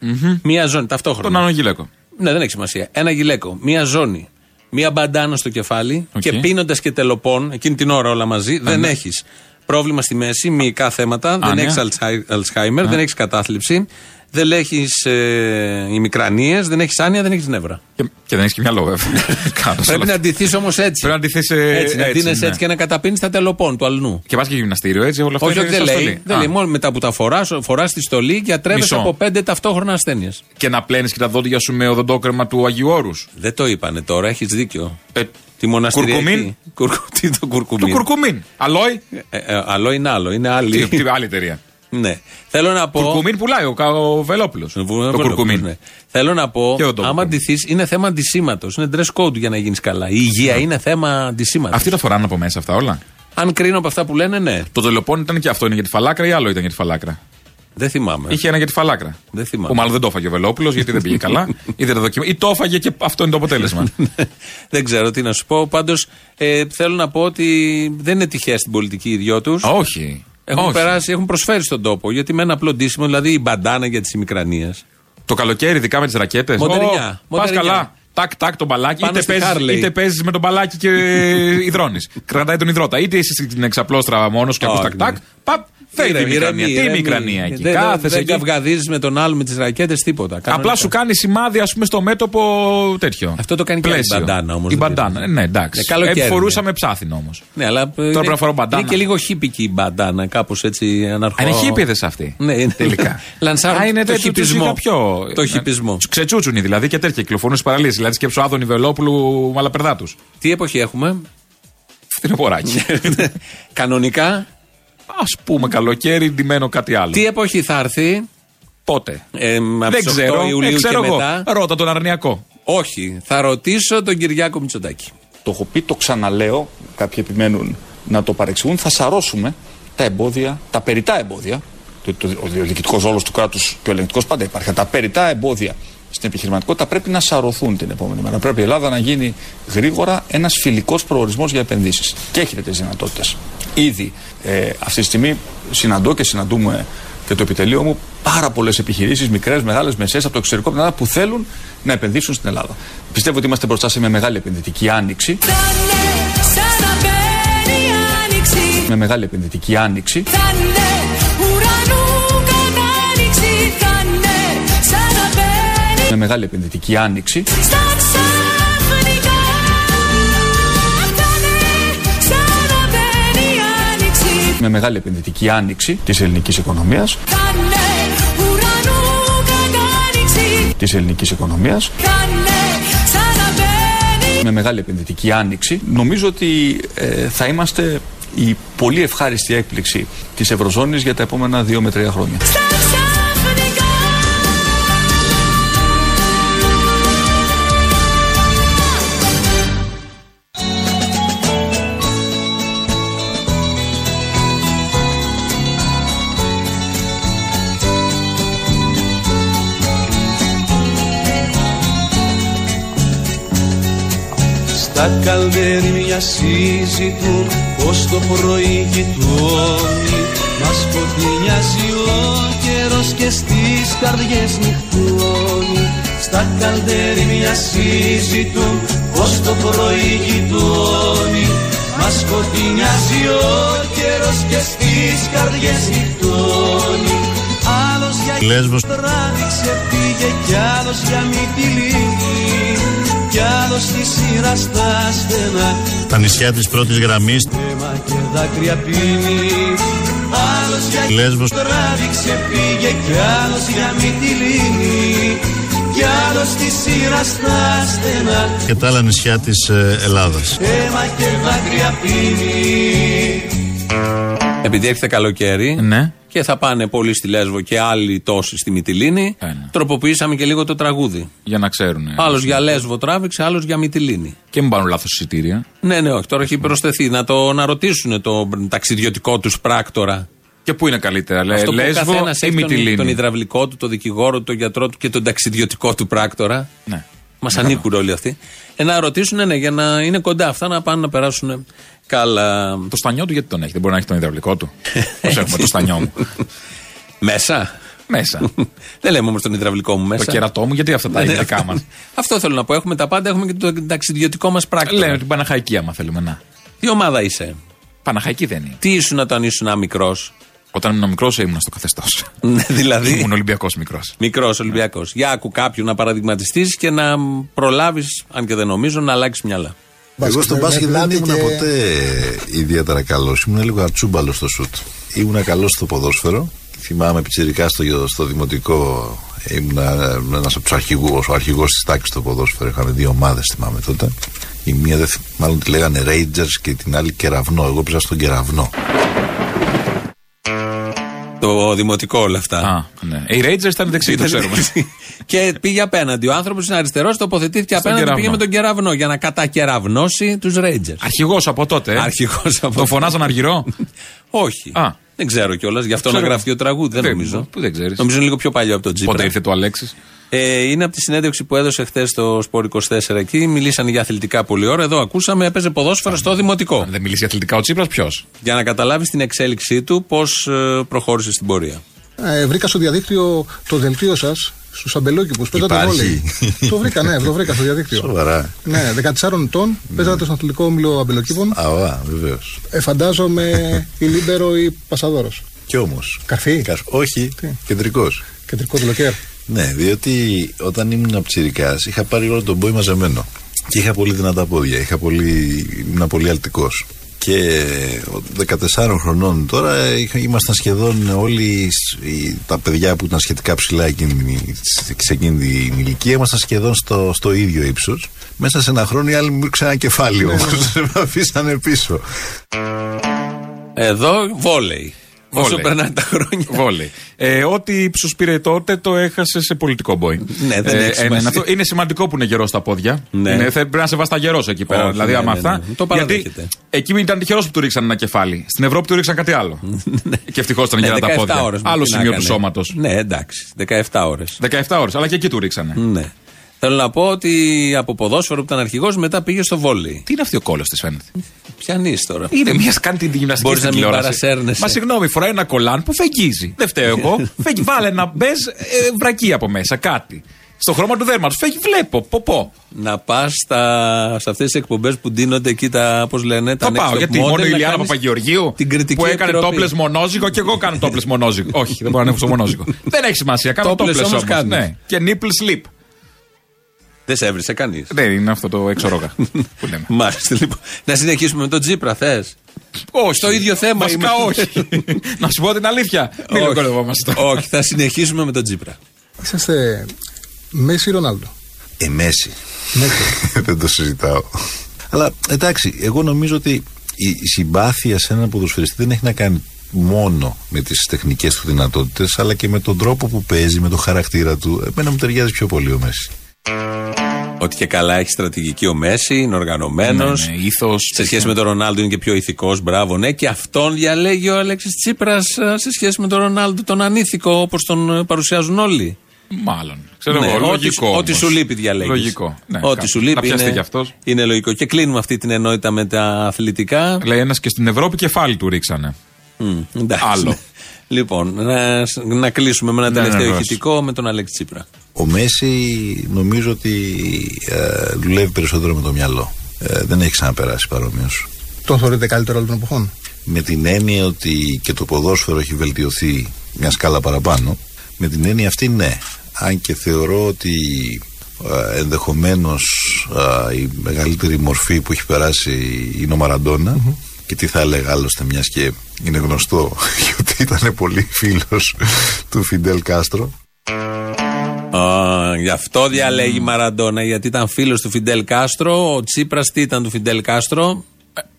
Μία ζώνη ταυτόχρονα. Τον άλλο γυλαίκο. Ναι, δεν έχει σημασία. Ένα γυλαίκο, μία ζώνη, μία μπαντάνα στο κεφάλι Οκ. και πίνοντας και τελοπών, εκείνη την ώρα όλα μαζί, δεν ναι. έχεις πρόβλημα στη μέση, μυϊκά θέματα, δεν Άνοια. έχεις Αλτσχάιμερ, δεν έχεις κατάθλιψη, δεν έχει ε, ημικρανίες, δεν έχεις άνοια, δεν έχεις νεύρα. Και, και δεν έχεις και μυαλό, βέβαια. Κάτω σε Πρέπει όλα να αυτά. αντιθεί όμως έτσι. Πρέπει να αντιθείς, ε, έτσι, να έτσι, ντύνεσαι ναι. έτσι και να καταπίνεις τα τελοπών του αλλού. Και πας και γυμναστήριο, έτσι, όλα αυτά Όχι, όχι, είναι δεν σαν λέει. στολή. Δεν Α. λέει. Μόνο μετά που τα φοράς, φοράς τη στολή και γιατρεύεσαι Μισό. από πέντε ταυτόχρονα ασθένειες. Και να πλένεις και τα δόντια σου με οδοντόκρεμα του Αγίου Όρους. Δεν το είπανε τώρα, έχεις δίκιο. Ε, Τη μοναστηριακή. Κουρκουμίν; Κουρκου... Τι το το κουρκουμίν. κουρκουμίν. Αλόι; Ε, ε, άλλο είναι άλλο, είναι άλλη. Τι, τι άλλη εταιρεία. Ναι. Θέλω να πω. Κουρκουμίν πουλάει ο, Κα- ο Βελόπουλος. Το Το κουρκουμίν. Ναι. Θέλω να πω, Και ο ντόπιο. άμα αντιθεί, είναι θέμα αντισήματο. Είναι dress code για να γίνεις καλά. Η υγεία είναι θέμα αντισήματο. Αυτοί τα φοράνε από μέσα αυτά όλα. Αν κρίνω από αυτά που λένε, ναι. Το τελοπών ήταν και αυτό, είναι για τη φαλάκρα ή άλλο ήταν για τη φαλάκρα; Δεν θυμάμαι. Είχε ένα για τη φαλάκρα. Δεν θυμάμαι. Που μάλλον δεν το έφαγε ο Βελόπουλος γιατί δεν πήγε καλά. ή δεν το δοκιμά- Ή το έφαγε και αυτό είναι το αποτέλεσμα. δεν ξέρω τι να σου πω. Πάντως ε, θέλω να πω ότι δεν είναι τυχαία στην πολιτική οι δυο τους. Α, Όχι. Έχουν Όχι. περάσει, έχουν προσφέρει στον τόπο. Γιατί με ένα απλό ντύσιμο, δηλαδή η μπαντάνα για τις ημικρανίε. Το καλοκαίρι, ειδικά με τις ρακέτες. Μοντερνιά, Πας μοντερνιά. καλά. Τάκ, τάκ το μπαλάκι. Πάνω Είτε στη παίζεις, Harley. είτε παίζεις με τον μπαλάκι και υδρώνεις. Κρατάει τον υδρότα. Είτε είσαι στην εξαπλώστρα μόνος και ακούς Όχι, τάκ, τάκ. ναι. Παπ, φεύγει η μικρανία. Τι η μικρανία εκεί. Δεν, Κάθεσαι δεν εκεί. καυγαδίζει με τον άλλο με τις ρακέτες, τίποτα. Απλά Κανονικά. σου κάνει σημάδι, ας πούμε, στο μέτωπο τέτοιο. Αυτό το κάνει και η Πλαίσιο. μπαντάνα όμως, Η δεν μπαντάνα. πειράζει. Ε, Ναι, εντάξει. Ε, καλοκαίρι Ε, είναι. φορούσαμε ψάθινο όμως. Ναι, αλλά Τώρα πρέπει να φορώ μπαντάνα. Είναι και λίγο χίπικη η μπαντάνα, κάπως έτσι αναρχό. Είναι χίπηδε αυτοί. Ναι, είναι. Τελικά. Λανσάρουν Α, είναι το τέτοιο, τους χιπισμό. είχα Πιο... Το χιπισμό. Του ξετσούτσουνοι δηλαδή και τέτοια κυκλοφορούν στις παραλίες. Δηλαδή σκέψου Άδωνη Βελόπουλου Μαλαπερδάτους. Τι εποχή έχουμε; Φθινοποράκι. Κανονικά, Α πούμε καλοκαίρι, ντυμένο κάτι άλλο. τι εποχή θα έρθει; Πότε; Ε, απ' Δεν τις 8 ξέρω. Ιουλίου ε, ξέρω και εγώ. μετά. Ρώτα τον Αρνιακό. Όχι. Θα ρωτήσω τον Κυριάκο Μητσοτάκη. Το έχω πει, το ξαναλέω. Κάποιοι επιμένουν να το παρεξηγούν. Θα σαρώσουμε τα εμπόδια, τα περιτά εμπόδια. Το, το, ο διοικητικός ρόλος του κράτους και ο ελεγκτικός πάντα υπάρχει. Τα περιτά εμπόδια στην επιχειρηματικότητα πρέπει να σαρωθούν την επόμενη μέρα. Πρέπει η Ελλάδα να γίνει γρήγορα ένας φιλικός προορισμός για επενδύσεις. Και έχετε τις δυνατότητες. Ήδη ε, αυτή τη στιγμή συναντώ και συναντούμε και το επιτελείο μου πάρα πολλές επιχειρήσεις, μικρές, μεγάλες, μεσαίε από το εξωτερικό από την Ελλάδα που θέλουν να επενδύσουν στην Ελλάδα. Πιστεύω ότι είμαστε μπροστά σε μια μεγάλη επενδυτική άνοιξη. Με μεγάλη επενδυτική άνοιξη. Με μεγάλη επενδυτική άνοιξη. Με μεγάλη επενδυτική άνοιξη της ελληνικής οικονομίας. Της ελληνικής οικονομίας. Με μεγάλη επενδυτική άνοιξη. Νομίζω ότι ε, θα είμαστε η πολύ ευχάριστη έκπληξη της Ευρωζώνης για τα επόμενα δύο με τρία χρόνια. Στα καλδέρια συζητούν πως το πρωί γειτόνι Μας σκοτεινιάζει ο καιρός και στις καρδιές νυχτώνει. Στα καλδέρια συζητούν πως το πρωί γειτόνι Μας σκοτεινιάζει ο καιρός και στις καρδιές νυχτώνει. Άλλος για Λέσβος. τράβηξε πήγε κι άλλος για Μυτιλίνη κι άλλος στη σειρά στα στενά. Τα νησιά της πρώτης γραμμής. Αίμα και δάκρυα πίνει Άλλος για Λέσβος. τράβηξε πήγε κι άλλος για Μυτιλίνη κι άλλος στη σειρά στα στενά. Και τα άλλα νησιά της ε, Ελλάδας. αίμα και δάκρυα πίνει Επειδή έρχεται καλοκαίρι Ναι. και θα πάνε πολλοί στη Λέσβο και άλλοι τόσοι στη Μυτιλίνη, Ένα. τροποποιήσαμε και λίγο το τραγούδι. Για να ξέρουν. Άλλος για Λέσβο τράβηξε, άλλος για Μυτιλίνη. Και μην πάρουν λάθος εισιτήρια. Ναι, ναι, όχι. Τώρα έχει προσθεθεί να το να ρωτήσουν το ταξιδιωτικό τους πράκτορα. Και πού είναι καλύτερα, λέει Αυτό που ο Λέσβο καθένας ή έχει τον, Μυτιλίνη; τον υδραυλικό του, τον δικηγόρο του, τον γιατρό του και τον ταξιδιωτικό του πράκτορα. Ναι. Μας ανήκουν όλοι αυτοί. Ε, να ρωτήσουν, ναι, για να είναι κοντά αυτά να πάνε να περάσουν καλά. Το στανιό του γιατί τον έχει, δεν μπορεί να έχει τον υδραυλικό του. Πώ έχουμε το στανιό μου. Μέσα. Μέσα. Δεν λέμε όμως τον υδραυλικό μου μέσα. το κερατό μου, γιατί αυτά τα Ναι, είναι ναι. δικά μας. Αυτό θέλω να πω. Έχουμε τα πάντα, έχουμε και το ταξιδιωτικό μας πράκτορα. Λένε την Παναχαϊκή, άμα θέλουμε να. Τι ομάδα είσαι; Παναχαϊκή δεν είναι. Τι ήσουν όταν ήσουν μικρός; Όταν ήμουν μικρός ήμουν στο καθεστώς. δηλαδή; Ήμουν Ολυμπιακός μικρός. Μικρός Ολυμπιακός. Για άκου κάποιον να παραδειγματιστείς και να προλάβεις, αν και δεν νομίζω, να αλλάξεις μυαλά. Εγώ στο μπάσκετ δεν ήμουν και- ποτέ ιδιαίτερα καλός. Ήμουν λίγο ατσούμπαλος στο σουτ. Ήμουν καλός στο ποδόσφαιρο. Θυμάμαι πιτσιρικά στο, στο δημοτικό. Ήμουν ένας από τους αρχηγούς, ο αρχηγός της τάξης στο ποδόσφαιρο. Είχαμε δύο ομάδες, θυμάμαι τότε. Η μία, δεν θυ- μάλλον τη λέγανε Rangers και την άλλη Κεραυνό. Εγώ πήγα στον Κεραυνό. Το δημοτικό όλα αυτά. Α, ναι. Οι Rangers ήταν δεξί, το ξέρουμε. και πήγε απέναντι. Ο άνθρωπος είναι αριστερός, τοποθετήθηκε Στον απέναντι. κεραυνό. Πήγε με τον κεραυνό για να κατακεραυνώσει τους Rangers. Αρχηγός από τότε. Ε; Αρχηγός από Το φωνάζαν αργυρό; Όχι. Α. Δεν ξέρω κιόλας. Γι' αυτό Ξέρω. να γραφτεί ο τραγούδι. Δεν Δεν- νομίζω. που δεν ξέρεις. Νομίζω είναι λίγο πιο παλιό από τον Τζίπρα. Πότε ήρθε το Αλέξης; Ε, είναι από τη συνέντευξη που έδωσε χθες στο Sport 24 εκεί. Μιλήσαν για αθλητικά πολλή ώρα. Εδώ ακούσαμε, έπαιζε ποδόσφαιρο στο δημοτικό. Αν δεν μιλήσει για αθλητικά ο Τσίπρας, ποιος; Για να καταλάβεις την εξέλιξή του, πώς προχώρησε στην πορεία. Ε, βρήκα στο διαδίκτυο το δελτίο σας στους Αμπελόκηπους. Παίζατε Υπάρχει. βόλεϊ. το βρήκα, ναι, το βρήκα στο διαδίκτυο. Σοβαρά. Ναι, 14 ετών, παίζατε στον αθλητικό όμιλο Αμπελοκήπων. Α, βεβαίως. Ε, φαντάζομαι ή λίμπερο ή πασαδόρος. Κι όμως. Καρφί. Όχι, Τι; κεντρικός. Κεντρικός τουλοκέρ. Ναι, διότι όταν ήμουν ψηρικά είχα πάρει όλο τον πόη μαζεμένο. Και είχα πολύ δυνατά πόδια. Είχα πολύ, ήμουν πολύ αλτικός. Και ο- 14 χρονών τώρα είχα, ήμασταν σχεδόν όλοι σ- οι- τα παιδιά που ήταν σχετικά ψηλά εκείνη, σε εκείνη την ηλικία, ήμασταν σχεδόν στο, στο ίδιο ύψος. Μέσα σε ένα χρόνο οι άλλοι μου ήρξαν ένα κεφάλι όμω. με αφήσανε πίσω. Εδώ βόλεϊ. Όσο Βόλεϊ. περνάνε τα χρόνια. Βόλεϊ. Ε, ό,τι ύψο πήρε τότε το έχασε σε πολιτικό μπόι. Ναι, δεν έχει σημασία. είναι, αυτό. είναι σημαντικό που είναι γερός στα πόδια. Ναι. Είναι, θε- πρέπει να σε βάστα γερός εκεί πέρα. Όχι, δηλαδή, ναι, άμα ναι, αυτά. ναι. Το γιατί παραδέχεται. εκεί ήταν τυχερό που του ρίξαν ένα κεφάλι. Στην Ευρώπη του ρίξαν κάτι άλλο. και ευτυχώς ήταν Ναι, γερά τα 17 πόδια. ώρες, Άλλο τι να σημείο του έκανε. σώματος. Ναι, εντάξει. 17 ώρες. 17 ώρες, αλλά και εκεί του ρίξανε. Ναι. Θέλω να πω ότι από ποδόσφαιρο που ήταν αρχηγός μετά πήγε στο βόλεϊ. Τι είναι αυτή ο κόλος της, φαίνεται; Πιανεί τώρα. Είναι μια κάνει την γυμναστική Μπορείς στην να μην τηλεόραση. παρασέρνεσαι. Μα συγγνώμη, φοράει ένα κολάν που φεγγίζει. Δεν φταίω εγώ. Φεγγει, βάλε ένα μπέζ ε, βρακί από μέσα, κάτι. Στο χρώμα του δέρματος. Φεγγει, βλέπω, ποπό. Να πας σε αυτές τις εκπομπές που ντύνονται εκεί τα, πώς λένε, τα Θα πάω, next top γιατί model, μόνο η να Ιλιάνα κάνεις Παπαγεωργίου την κριτική που έκανε επιτροπή. τόπλε μονόζυγο και εγώ κάνω τόπλε μονόζυγο. Όχι, δεν μπορώ να ανέβω στο μονόζυγο. δεν έχει σημασία, κάνω Topless τόπλε όμως όμως. κάνεις. Ναι. Και nipple slip. Δεν σε έβρισε κανείς. Δεν είναι αυτό το έξω ρόγα. που λέμε. Μάλιστα λοιπόν. Να συνεχίσουμε με τον Τζίπρα, θες; Όχι. Στο ίδιο θέμα Βασικά είμαι. όχι. να σου πω την αλήθεια. Μην Όχι. λογοκολευόμαστε. Όχι, θα συνεχίσουμε με τον Τζίπρα. Είσαστε Μέση ή Ρονάλντο; Ε, Μέση. Μέση. Δεν το συζητάω. Αλλά εντάξει, εγώ νομίζω ότι η, η συμπάθεια σε έναν ποδοσφαιριστή δεν έχει να κάνει μόνο με τις τεχνικές του δυνατότητες αλλά και με τον τρόπο που παίζει, με το χαρακτήρα του. Εμένα μου ταιριάζει πιο πολύ ο Μέση. Ότι και καλά έχει στρατηγική ο Μέση, είναι οργανωμένος. Ναι, ναι, ήθος, σε σχέση με τον Ρονάλντο είναι και πιο ηθικός. Μπράβο, ναι. Και αυτόν διαλέγει ο Αλέξης Τσίπρας σε σχέση με τον Ρονάλντο, τον ανήθικο, όπως τον ε, παρουσιάζουν όλοι. Μάλλον. Ξέρω Ναι, εγώ, ό,τι, λογικό. ό,τι όμως. σου λείπει διαλέγεις. Λογικό. Ναι, ό,τι κάπου. σου λείπει Να πιαστεί είναι, κι αυτός. είναι λογικό. Και κλείνουμε αυτή την ενότητα με τα αθλητικά. Λέει ένας και στην Ευρώπη κεφάλι του ρίξανε. Μμ, εντάξει. Άλλο. Λοιπόν, να, να κλείσουμε με ένα Ναι, τελευταίο ναι, βεβαίως. ηχητικό με τον Αλέξη Τσίπρα. Ο Μέση νομίζω ότι ε, δουλεύει περισσότερο με το μυαλό. Ε, δεν έχει ξαναπεράσει παρόμοιος. Τον θεωρείτε καλύτερο όλων των εποχών; Με την έννοια ότι και το ποδόσφαιρο έχει βελτιωθεί μια σκάλα παραπάνω. Με την έννοια αυτή ναι. Αν και θεωρώ ότι ε, ενδεχομένως ε, η μεγαλύτερη μορφή που έχει περάσει είναι ο μαραντονα και τι θα έλεγα άλλωστε μιας και είναι γνωστό ότι ήταν πολύ φίλος του Φιντέλ Κάστρο. Α, γι' αυτό διαλέγει Μαραντόνα, γιατί ήταν φίλος του Φιντέλ Κάστρο. Ο Τσίπρας τι ήταν του Φιντέλ Κάστρο;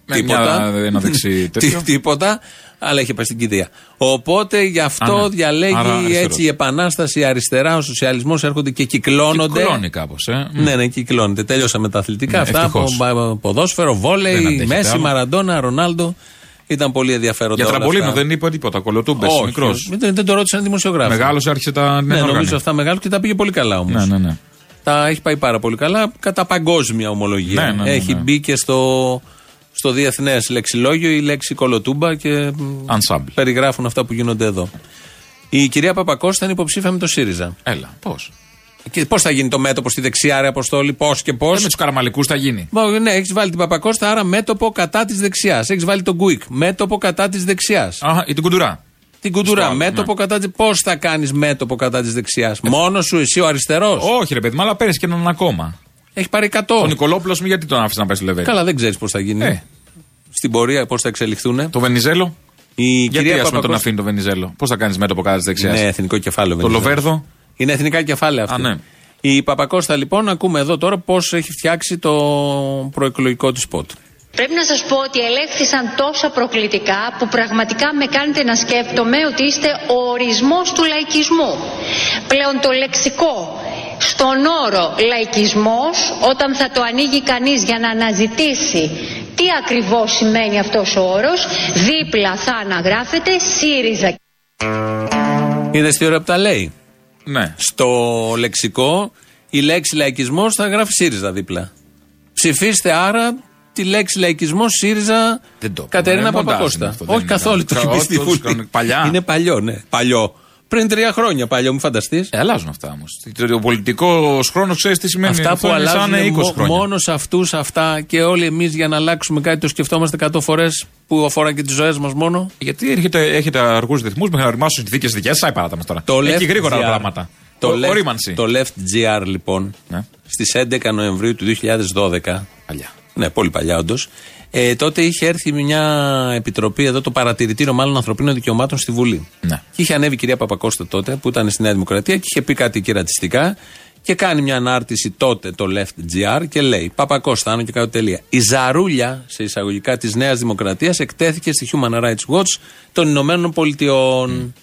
με μια- ένα δεξί τέτοιο. Τι- τίποτα, αλλά είχε πάει στην κηδεία. Οπότε γι' αυτό Α, ναι. διαλέγει Άρα αριστερός. έτσι η επανάσταση, η αριστερά, ο σοσιαλισμός έρχονται και κυκλώνονται. Κυκλώνει κάπως, ε. Ναι, ναι, κυκλώνεται. Τελειώσαμε τα αθλητικά. Ναι, αυτά ευτυχώς. από ποδόσφαιρο, Δεν βόλεϊ, αντέχεται Μέσι, άλλο. Μαραντόνα, Ρονάλντο. Ήταν πολύ ενδιαφέροντα. Για όλα τραμπολίνο αυτά. δεν είπε τίποτα. Κολοτούμπες, Όχι, μικρός. Δεν, δεν το ρώτησαν οι δημοσιογράφοι. Μεγάλος άρχισε τα Ναι, νέα νομίζω αυτά μεγάλο και τα πήγε πολύ καλά όμως. Ναι, ναι, ναι. Τα έχει πάει πάρα πολύ καλά κατά παγκόσμια ομολογία. Ναι, ναι, ναι, έχει ναι. μπει και στο, στο διεθνές λεξιλόγιο η λέξη κολοτούμπα και μ, Ensemble. περιγράφουν αυτά που γίνονται εδώ. Η κυρία Παπακώστα είναι υποψήφια με το ΣΥΡΙΖΑ. Έλα, πώς; Και πώς θα γίνει το μέτωπο στη δεξιά, ρε Αποστόλη, πώς και πώς; Με τους καραμαλικούς θα γίνει. Ναι, έχεις βάλει την Παπακώστα, άρα μέτωπο κατά της δεξιάς. Έχεις βάλει τον Γκουικ, μέτωπο κατά της δεξιάς. Αχ, ή την κουντουρά. Την κουντουρά, Στο άλλο, μέτωπο ναι. κατά τη. Πώς θα κάνεις μέτωπο κατά της δεξιάς; Μόνος σου, εσύ ο αριστερός; Όχι, ρε παιδί, μου, αλλά παίρνει και έναν ακόμα. Έχει πάρει 100. Ο Νικολόπουλος μου γιατί τον άφησες να πάει στο Λεβέντι. Καλά, δεν ξέρεις πώς θα γίνει. Ε. Στην πορεία πώς θα εξελιχθούν. Το Βενιζέλο. Η Γιατί κυρία ας πούμε τον Παπακώστα. αφήνει το Βενιζέλο. Πώς θα κάνεις μέτωπο κατά της δεξιάς; Ναι, εθνικό κεφάλαιο. Το Βενιζέλο. Λοβέρδο. Είναι εθνικά κεφάλαια αυτά. Α, ναι. Η Παπακώστα λοιπόν, ακούμε εδώ τώρα πώς έχει φτιάξει το προεκλογικό της σποτ. Πρέπει να σας πω ότι ελέγχθησαν τόσα προκλητικά που πραγματικά με κάνετε να σκέπτομαι ότι είστε ο ορισμός του λαϊκισμού. Πλέον το λεξικό στον όρο λαϊκισμός όταν θα το ανοίγει κανείς για να αναζητήσει τι ακριβώς σημαίνει αυτός ο όρος δίπλα θα αναγράφεται ΣΥΡΙΖΑ. Είδες τι ώρα που τα λέει; Ναι. Στο λεξικό η λέξη λαϊκισμός θα γράφει ΣΥΡΙΖΑ δίπλα. Ψηφίστε άρα τη λέξη λαϊκισμός ΣΥΡΙΖΑ Δεν το Κατερίνα πούμε, μοντάζ Παπακώστα. είναι αυτό, δεν Όχι είναι καθόλου το κανένα. έχει πει στη Κα- όντως, Βουλή. κανονικά. Παλιά. Είναι παλιό, ναι. Παλιό. Πριν τρία χρόνια παλιό, μου φανταστείς. Ε, αλλάζουν αυτά όμως. Ο πολιτικό χρόνο ξέρεις τι σημαίνει. Αυτά που είναι αλλάζουν σαν 20 μο- χρόνια. μόνος σε αυτούς αυτά και όλοι εμείς για να αλλάξουμε κάτι το σκεφτόμαστε 100 φορές που αφορά και τις ζωές μας μόνο. Γιατί έχετε, έχετε αργούς ρυθμούς μέχρι να ρημάσουν συνθήκες δικές σας. παράτα μας τώρα. Το Έχει Left γρήγορα GR. πράγματα. Το, Ο- left, ορίμανση. το Left GR λοιπόν Ναι. στις 11 Νοεμβρίου του 2012 Παλιά. Ναι, πολύ παλιά όντως. Ε, τότε είχε έρθει μια επιτροπή εδώ, το παρατηρητήριο μάλλον ανθρωπίνων δικαιωμάτων στη Βουλή. Ναι. Και είχε ανέβει η κυρία Παπακώστα τότε, που ήταν στη Νέα Δημοκρατία, και είχε πει κάτι κυρατιστικά. Και κάνει μια ανάρτηση τότε το Left GR και λέει: Παπακώστανο και κάτω τελεία. Η ζαρούλια, σε εισαγωγικά της Νέας Δημοκρατίας, εκτέθηκε στη Human Rights Watch των Ηνωμένων Πολιτειών.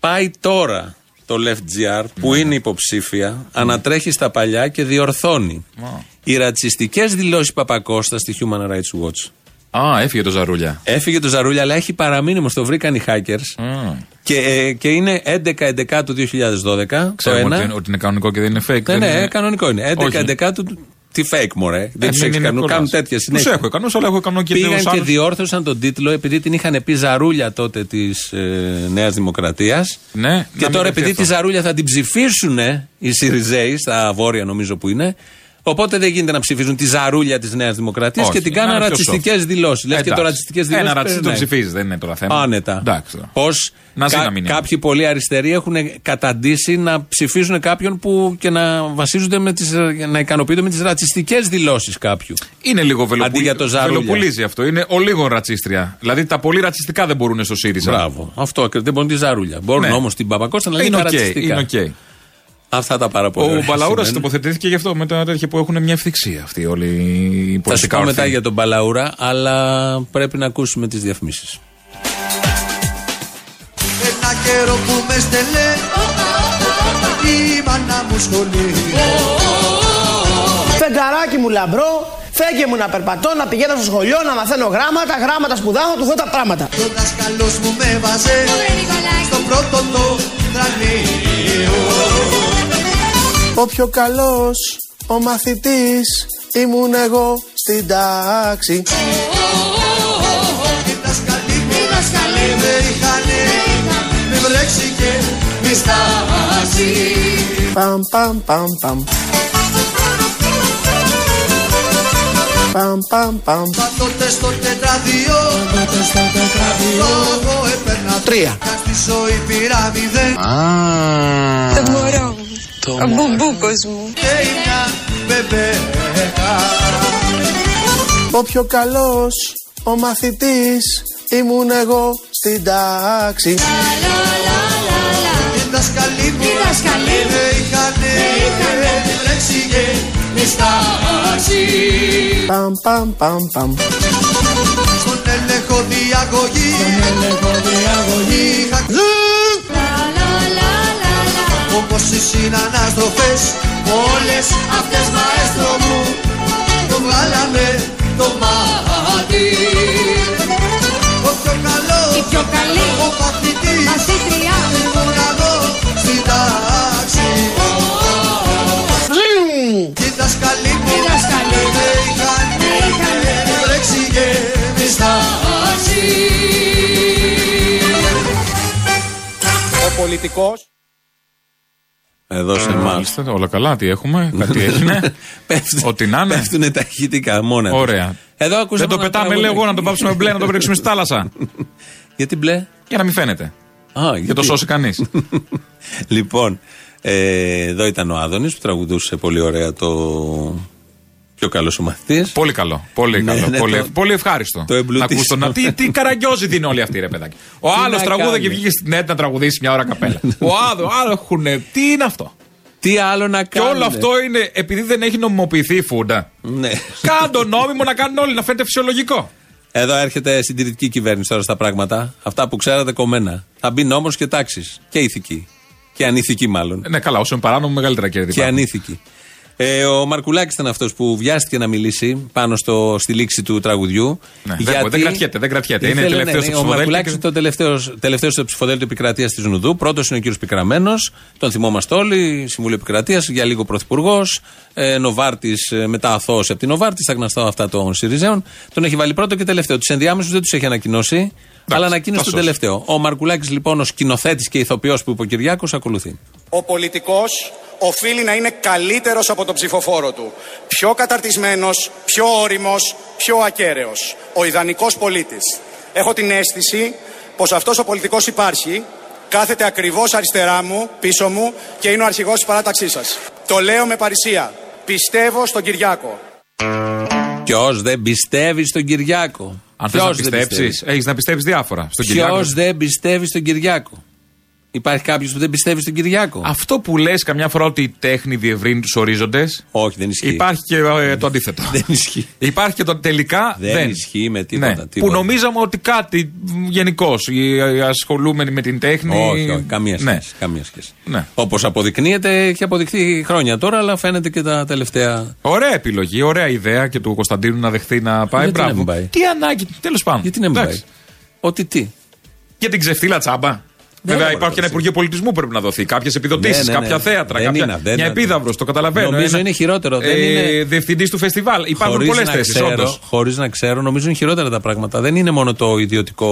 Πάει τώρα το Left GR που είναι υποψήφια, ανατρέχει στα παλιά και διορθώνει. Οι ρατσιστικές δηλώσεις Παπακώστα στη Human Rights Watch. Α, έφυγε το Ζαρούλια. Έφυγε το Ζαρούλια, αλλά έχει παραμείνει όμως. Το βρήκαν οι hackers. Και, ε, και είναι 11-11 του 2012. το Ξέρουμε ένα. ότι, ότι είναι κανονικό και δεν είναι fake. Ναι, δεν ναι, είναι... κανονικό είναι. Όχι. 11-11 του. Τι fake, μωρέ. δεν τους μην έχεις είναι κανού. κολλάς. Κάνουν τέτοια Τους συνέχεια. έχω ικανούς, αλλά έχω ικανό και Πήγαν τους και άλλους. διόρθωσαν τον τίτλο επειδή την είχαν πει Ζαρούλια τότε της ε, Νέας Δημοκρατίας. Ναι, Και να μην τώρα δεχτεί επειδή τη αυτό. Ζαρούλια θα την ψηφίσουν οι Σιριζέοι, στα βόρεια νομίζω που είναι. Οπότε δεν γίνεται να ψηφίζουν τη Ζαρούλια της Νέας Δημοκρατίας Όχι, και την να κάνουν είναι πιο ρατσιστικές soft. δηλώσεις. Λες και το Εντάξει. ρατσιστικές δηλώσεις. Ένα ρατσιστή το ψηφίζει, δεν είναι τώρα θέμα. Άνετα. Εντάξει τώρα. Πώς Να ζει να μην είναι. κάποιοι πολύ αριστεροί έχουν καταντήσει να ψηφίζουν κάποιον που και να βασίζονται με τις, να ικανοποιούνται με τις ρατσιστικές δηλώσεις κάποιου. Είναι λίγο Αντί βελοπουλί... για το Ζαρούλια. βελοπουλίζει αυτό. Είναι ο λίγο ρατσίστρια. Δηλαδή τα πολύ ρατσιστικά δεν μπορούν στο ΣΥΡΙΖΑ. Μπράβο. Αυτό ακριβώς. δεν μπορούν τη Ζαρούλια. Μπορούν Ναι. όμως την Παπακώστα να λένε Είναι τα οκ. ρατσιστικά. Είναι οκ. Αυτά τα πάρα πολύ. Ο ωραία Μπαλαούρας σημαίνουν. τοποθετήθηκε γι' αυτό με τα τέτοια που έχουν μια ευθυξία αυτοί όλοι οι Θα σου πολιτικά πω μετά ορθοί. για τον Μπαλαούρα, αλλά πρέπει να ακούσουμε τις διαφημίσεις. Ένα καιρό που με στελέ Η μάνα μου σχολείς Φεγγαράκι μου λαμπρό, φέγγε μου να περπατώ, να πηγαίνω στο σχολείο, να μαθαίνω γράμματα, γράμματα σπουδάω, του δω τα πράγματα. Ο δάσκαλος μου με βάζε Στο πρώτο το δρανείο Ο πιο καλός, ο μαθητής, ήμουν εγώ στην τάξη. Οι δάσκαλοι μου με είχανε Μη βρέξει και μη στάσει Παμ, παμ, παμ, παμ. Παμ, παμ, παμ. Πάντοτε στο τετράδιο Εγώ έπαιρνα Τρία. Κι στη ζωή πήρα μηδέν Το μωρό μου. Ο μπουμπούκος μου. Και η μια μπεμπέκα Ο πιο καλός, ο μαθητής, ήμουν εγώ στην τάξη. Οι δάσκαλοι μου με είχανε Μη βρέξει και μη στάσει Παμ, παμ, παμ, παμ. Στον έλεγχο διαγωγή Είχα Όπως οι συναναστροφές. Όλες αυτές μαέστρο μου Το βγάλανε το μάτι. Ο πιο καλός Η πιο καλή Ο μαθητής μαθήτρια. Ήμουν εγώ στην τάξη. Και οι δασκαλοί μου Οι δάσκαλοι με είχαν με είχανε Μη βρέξει και μη στάσει Ο πολιτικός Εδώ σε εμάς. Μάλιστα, όλα καλά, τι έχουμε, κάτι έγινε. Ό,τι να είναι. Πέφτουν τα ηχητικά μόνα τους. Ωραία. Εδώ Δεν ακούσαμε το ένα πετάμε, τραγούδι. λέω εγώ, να το πάψουμε μπλε, να το ρίξουμε στη θάλασσα. Γιατί μπλε; Για να μην φαίνεται. Α, Για γιατί; το σώσει κανείς. λοιπόν, ε, εδώ ήταν ο Άδωνης που τραγουδούσε πολύ ωραία το πιο καλός ο μαθητής. Πολύ καλό. Πολύ Ναι, καλό. ναι, πολύ, το- πολύ ευχάριστο. το εμπλουτίσιμο. Να ακούς τον- να- Τι, τι καραγκιόζη είναι όλοι αυτοί, ρε παιδάκι. Ο Τι άλλος να τραγούδα κάνεις. και βγήκε στην ΕΤ να τραγουδήσει μια ώρα καπέλα. ο άλλο, άλλο έχουν. Τι είναι αυτό; Τι άλλο να Και κάνουν. όλο αυτό είναι επειδή δεν έχει νομιμοποιηθεί η φούντα. Ναι. Κάντο νόμιμο να κάνουν όλοι, να φαίνεται φυσιολογικό. Εδώ έρχεται συντηρητική κυβέρνηση τώρα στα πράγματα. Αυτά που ξέρατε κομμένα. Θα μπει νόμος και τάξεις. Και ηθική. Και ανήθικη μάλλον. Ναι, καλά, όσο είναι παράνομο, μεγαλύτερα κέρδη. Και υπάρχουν. ανήθικη. Ε, ο Μαρκουλάκης ήταν αυτός που βιάστηκε να μιλήσει πάνω στο, στη λήξη του τραγουδιού. Ναι, δεν- δεν κρατιέται, δεν κρατιέται. Είναι Ήθελε, τελευταίος στο Ο ψηφοδέλτιο Μαρκουλάκης και- είναι το τελευταίος τελευταίος στο ψηφοδέλτιο επικρατείας της Νουδού. Πρώτος είναι ο κύριος Πικραμένος. Τον θυμόμαστε όλοι. Συμβούλιο Επικρατείας. Για λίγο πρωθυπουργός. Ε, Νοβάρτης ε, μετά αθώος από την Νοβάρτη. Στα γνωστά αυτά των Σιριζέων. Τον έχει βάλει πρώτο και τελευταίο. Τους ενδιάμεσους δεν τους έχει ανακοινώσει. Αλλά ανακοίνωσε θα τον σώσει. τελευταίο. Ο Μαρκουλάκης λοιπόν, ο σκηνοθέτης και ηθοποιός που είπε ο Κυριάκος, ακολουθεί. Ο πολιτικός οφείλει να είναι καλύτερος από τον ψηφοφόρο του. Πιο καταρτισμένος, πιο όριμος, πιο ακέραιος. Ο ιδανικός πολίτης. Έχω την αίσθηση πως αυτός ο πολιτικός υπάρχει, κάθεται ακριβώς αριστερά μου, πίσω μου και είναι ο αρχηγός της παράταξής σας. Το λέω με παρησία. Πιστεύω στον Κυριάκο. Ποιος δεν πιστεύει στον Κυριάκο; Αν θες Ποιος να δεν πιστέψεις, πιστεύει; έχεις να πιστέψεις διάφορα. Στον Ποιος Κυριάκο. δεν πιστεύει στον Κυριάκο; Υπάρχει κάποιος που δεν πιστεύει στον Κυριάκο; Αυτό που λες καμιά φορά ότι η τέχνη διευρύνει τους ορίζοντες. Όχι, δεν ισχύει. Υπάρχει και ε, το αντίθετο. δεν ισχύει. Υπάρχει και το τελικά. Δεν, δεν. ισχύει με τίποτα. Ναι, τίποτα. Που νομίζαμε ότι κάτι γενικώ οι ασχολούμενοι με την τέχνη. Όχι, όχι, καμία σχέση. Ναι. Καμία σχέση. Ναι. Όπως αποδεικνύεται, έχει αποδειχθεί χρόνια τώρα, αλλά φαίνεται και τα τελευταία. Ωραία επιλογή, ωραία ιδέα και του Κωνσταντίνου να δεχθεί να πάει. Γιατί να Μπράβο. μην πάει; Τι ανάγκη, τέλος πάντων. Γιατί να μην Εντάξει. πάει; Ότι τι; Για την ξεφτύλα τσάμπα. Δεν Βέβαια, μπορεί υπάρχει και ένα να Υπουργείο Πολιτισμού που πρέπει να δώσει. Κάποιες επιδοτήσεις, Ναι, ναι, ναι. κάποια θέατρα, Δεν κάποια... είναι, δεν μια είναι. επίδαυρο, το καταλαβαίνω. Νομίζω Ένα- είναι χειρότερο, δεν ε, είναι- Διευθυντής του φεστιβάλ. Υπάρχουν Χωρίς πολλές να θέσεις, ξέρω- όντως. Χωρίς να ξέρω, νομίζω είναι χειρότερα τα πράγματα. Δεν είναι μόνο το ιδιωτικό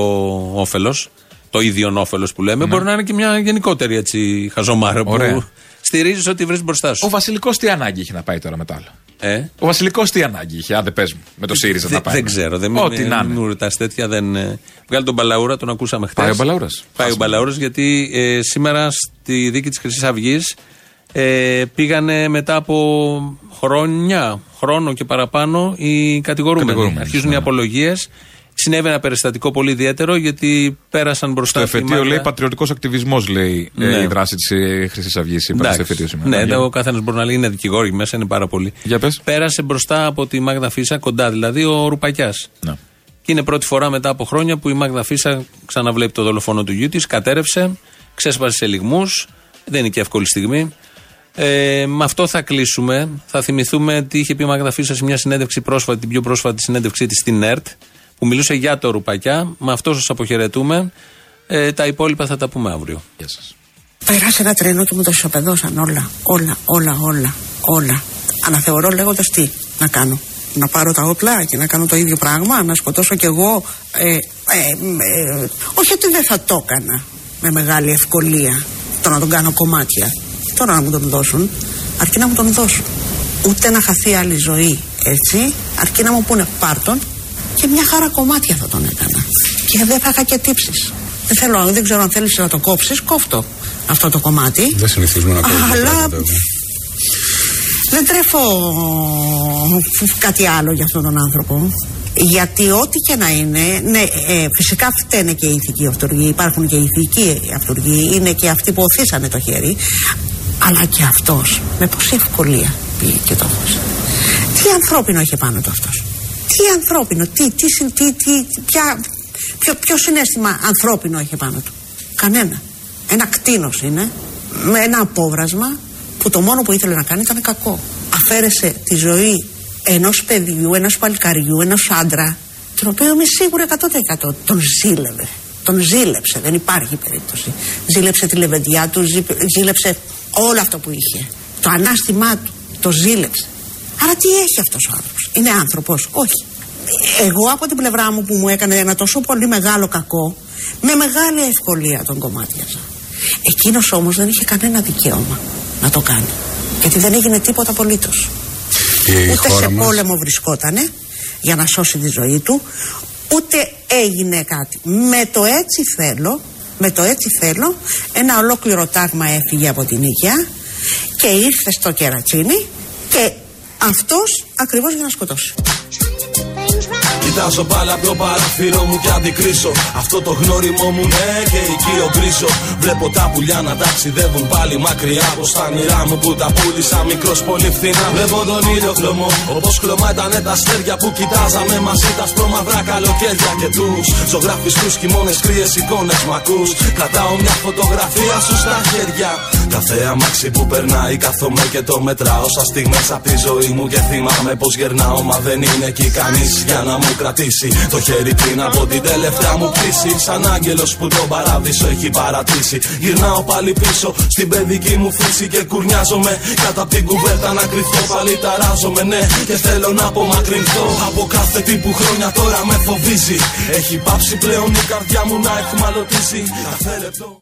όφελος, το ίδιο όφελος που λέμε. Μπορεί να είναι και μια γενικότερη έτσι, χαζομάρα που Ωραία. στηρίζεις ότι βρεις μπροστά σου. Ο Βασιλικός τι ανάγκη είχε να πάει τώρα μετά άλλο; Ε; Ο Βασιλικός τι ανάγκη είχε, άντε πες μου, με το ΣΥΡΙΖΑ Δεν- να πάει. Δεν ξέρω. Δεν Ό,τι μην- να μην είναι. μου ρωτάς τέτοια. Δεν... ε, Βγάλει τον Μπαλαούρα, τον ακούσαμε χθες. Πάει ο Μπαλαούρας. Πάει ο Χάσαμε. Μπαλαούρας γιατί ε, σήμερα στη δίκη της Χρυσής Αυγής ε, πήγανε μετά από χρόνια, χρόνο και παραπάνω οι κατηγορούμενοι. Κατηγορούμενοι, Αρχίζουν ναι. οι απολογίες. Συνέβη ένα περιστατικό πολύ ιδιαίτερο γιατί πέρασαν Το μπροστά. στη εφετείο Μάγδα- λέει πατριωτικός ακτιβισμός, λέει ε, Ναι. η δράση της Χρυσής Αυγής. Είπαμε στο Εντάξει. εφετείο σήμερα. Ναι, Για- ο καθένας μπορεί να λέει είναι δικηγόροι μέσα, είναι πάρα πολύ. Για πες. Πέρασε μπροστά από τη Μάγδα Φίσα, κοντά δηλαδή, ο Ρουπακιάς. Ναι. Και είναι πρώτη φορά μετά από χρόνια που η Μάγδα Φίσα ξαναβλέπει το δολοφόνο του γιού της, κατέρευσε, ξέσπασε σε λιγμούς. Δεν είναι και εύκολη στιγμή. Ε, με αυτό θα κλείσουμε. Θα θυμηθούμε τι είχε πει η Μάγδα Φίσα σε μια συνέντευξη πρόσφατη, την πιο πρόσφατη συνέντευξή της στην ΕΡΤ, που μιλούσε για το Ρουπακιά. Με αυτός σας αποχαιρετούμε. Ε, τα υπόλοιπα θα τα πούμε αύριο. Γεια σας. Περάσει ένα τρένο και μου το ισοπεδώσαν όλα. Όλα, όλα, όλα. Όλα. Αναθεωρώ λέγοντας τι να κάνω. Να πάρω τα όπλα και να κάνω το ίδιο πράγμα, να σκοτώσω κι εγώ. Ε, ε, ε, όχι ότι δεν θα το έκανα με μεγάλη ευκολία το να τον κάνω κομμάτια. Τώρα να μου τον δώσουν, αρκεί να μου τον δώσουν. Ούτε να χαθεί άλλη ζωή έτσι, αρκεί να μου πούνε πάρτον και μια χαρά κομμάτια θα τον έκανα. Και δεν θα είχα και τύψεις. Δεν θέλω, δεν ξέρω αν θέλεις να το κόψεις, κόφτο αυτό το κομμάτι. Δεν συνηθίζουμε να κόβουμε Αλλά πράγματα. εγώ. δεν τρέφω κάτι άλλο για αυτόν τον άνθρωπο. Γιατί ό,τι και να είναι, ναι, ε, φυσικά φταίνε και οι ηθικοί αυτοργοί, υπάρχουν και οι ηθικοί αυτοργοί, είναι και αυτοί που οθήσανε το χέρι, αλλά και αυτός με πόση ευκολία πήγε και το έδωσε. Τι ανθρώπινο είχε πάνω του αυτός. Τι ανθρώπινο, τι, τι, συν- τι, τι, ποια, ποιο, ποιο συνέστημα ανθρώπινο είχε πάνω του. Κανένα. Ένα κτίνος είναι, με ένα απόβρασμα που το μόνο που ήθελε να κάνει ήταν κακό. Αφαίρεσε τη ζωή ενός παιδιού, ενός παλικαριού, ενός άντρα, τον οποίο είμαι σίγουρη 100% τον ζήλευε. Τον ζήλεψε, δεν υπάρχει περίπτωση. Ζήλεψε τη λεβεντιά του, ζή- ζήλεψε όλο αυτό που είχε. Το ανάστημά του, το ζήλεψε. Άρα τι έχει αυτός ο άνθρωπος; Είναι άνθρωπος; Όχι. Εγώ από την πλευρά μου που μου έκανε ένα τόσο πολύ μεγάλο κακό, με μεγάλη ευκολία τον κομμάτιαζα. Εκείνος όμως δεν είχε κανένα δικαίωμα να το κάνει. Γιατί δεν έγινε τίποτα απολύτως. Η Ούτε χώρα σε μας- πόλεμο βρισκότανε για να σώσει τη ζωή του, ούτε έγινε κάτι. Με το έτσι θέλω, με το έτσι θέλω, ένα ολόκληρο τάγμα έφυγε από την Ίκαια και ήρθε στο κερατσίνι και αυτός ακριβώς για να σκοτώσει. Κοιτάζω πάλι από το παράθυρο μου και αντικρίσω. Αυτό το γνώριμο μου ναι και οικείο γκρίσω Βλέπω τα πουλιά να ταξιδεύουν πάλι μακριά Από στα όνειρά μου που τα πούλησα μικρός πολύ φθηνά. Βλέπω τον ήλιο χλωμό όπως χλωμά ήταν τα αστέρια Που κοιτάζαμε μαζί τα σπρώμαυρα καλοκαίρια Και τους. Ζωγραφιστούς χειμώνες κρύες εικόνες μ' ακούς Κρατάω μια φωτογραφία σου στα χέρια. Κάθε αμάξι που περνάει κάθομαι και το μετράω. Σαν στιγμές απ' τη ζωή μου και θυμάμαι πως γερνάω Μα δεν είναι εκεί κανείς για να μου κρατήσει. Το χέρι πριν από την τελευταία μου πτήση Σαν άγγελος που τον παράδεισο έχει παρατήσει. Γυρνάω πάλι πίσω στην παιδική μου φύση Και κουρνιάζομαι. Κάτω απ' την κουβέρτα να κρυφτώ Πάλι ταράζομαι ναι. Και θέλω να απομακρυνθώ Από κάθε τι που χρόνια τώρα με φοβίζει. Έχει πάψει πλέον η καρδιά μου να εχμαλωτίζει. Κάθε λεπτό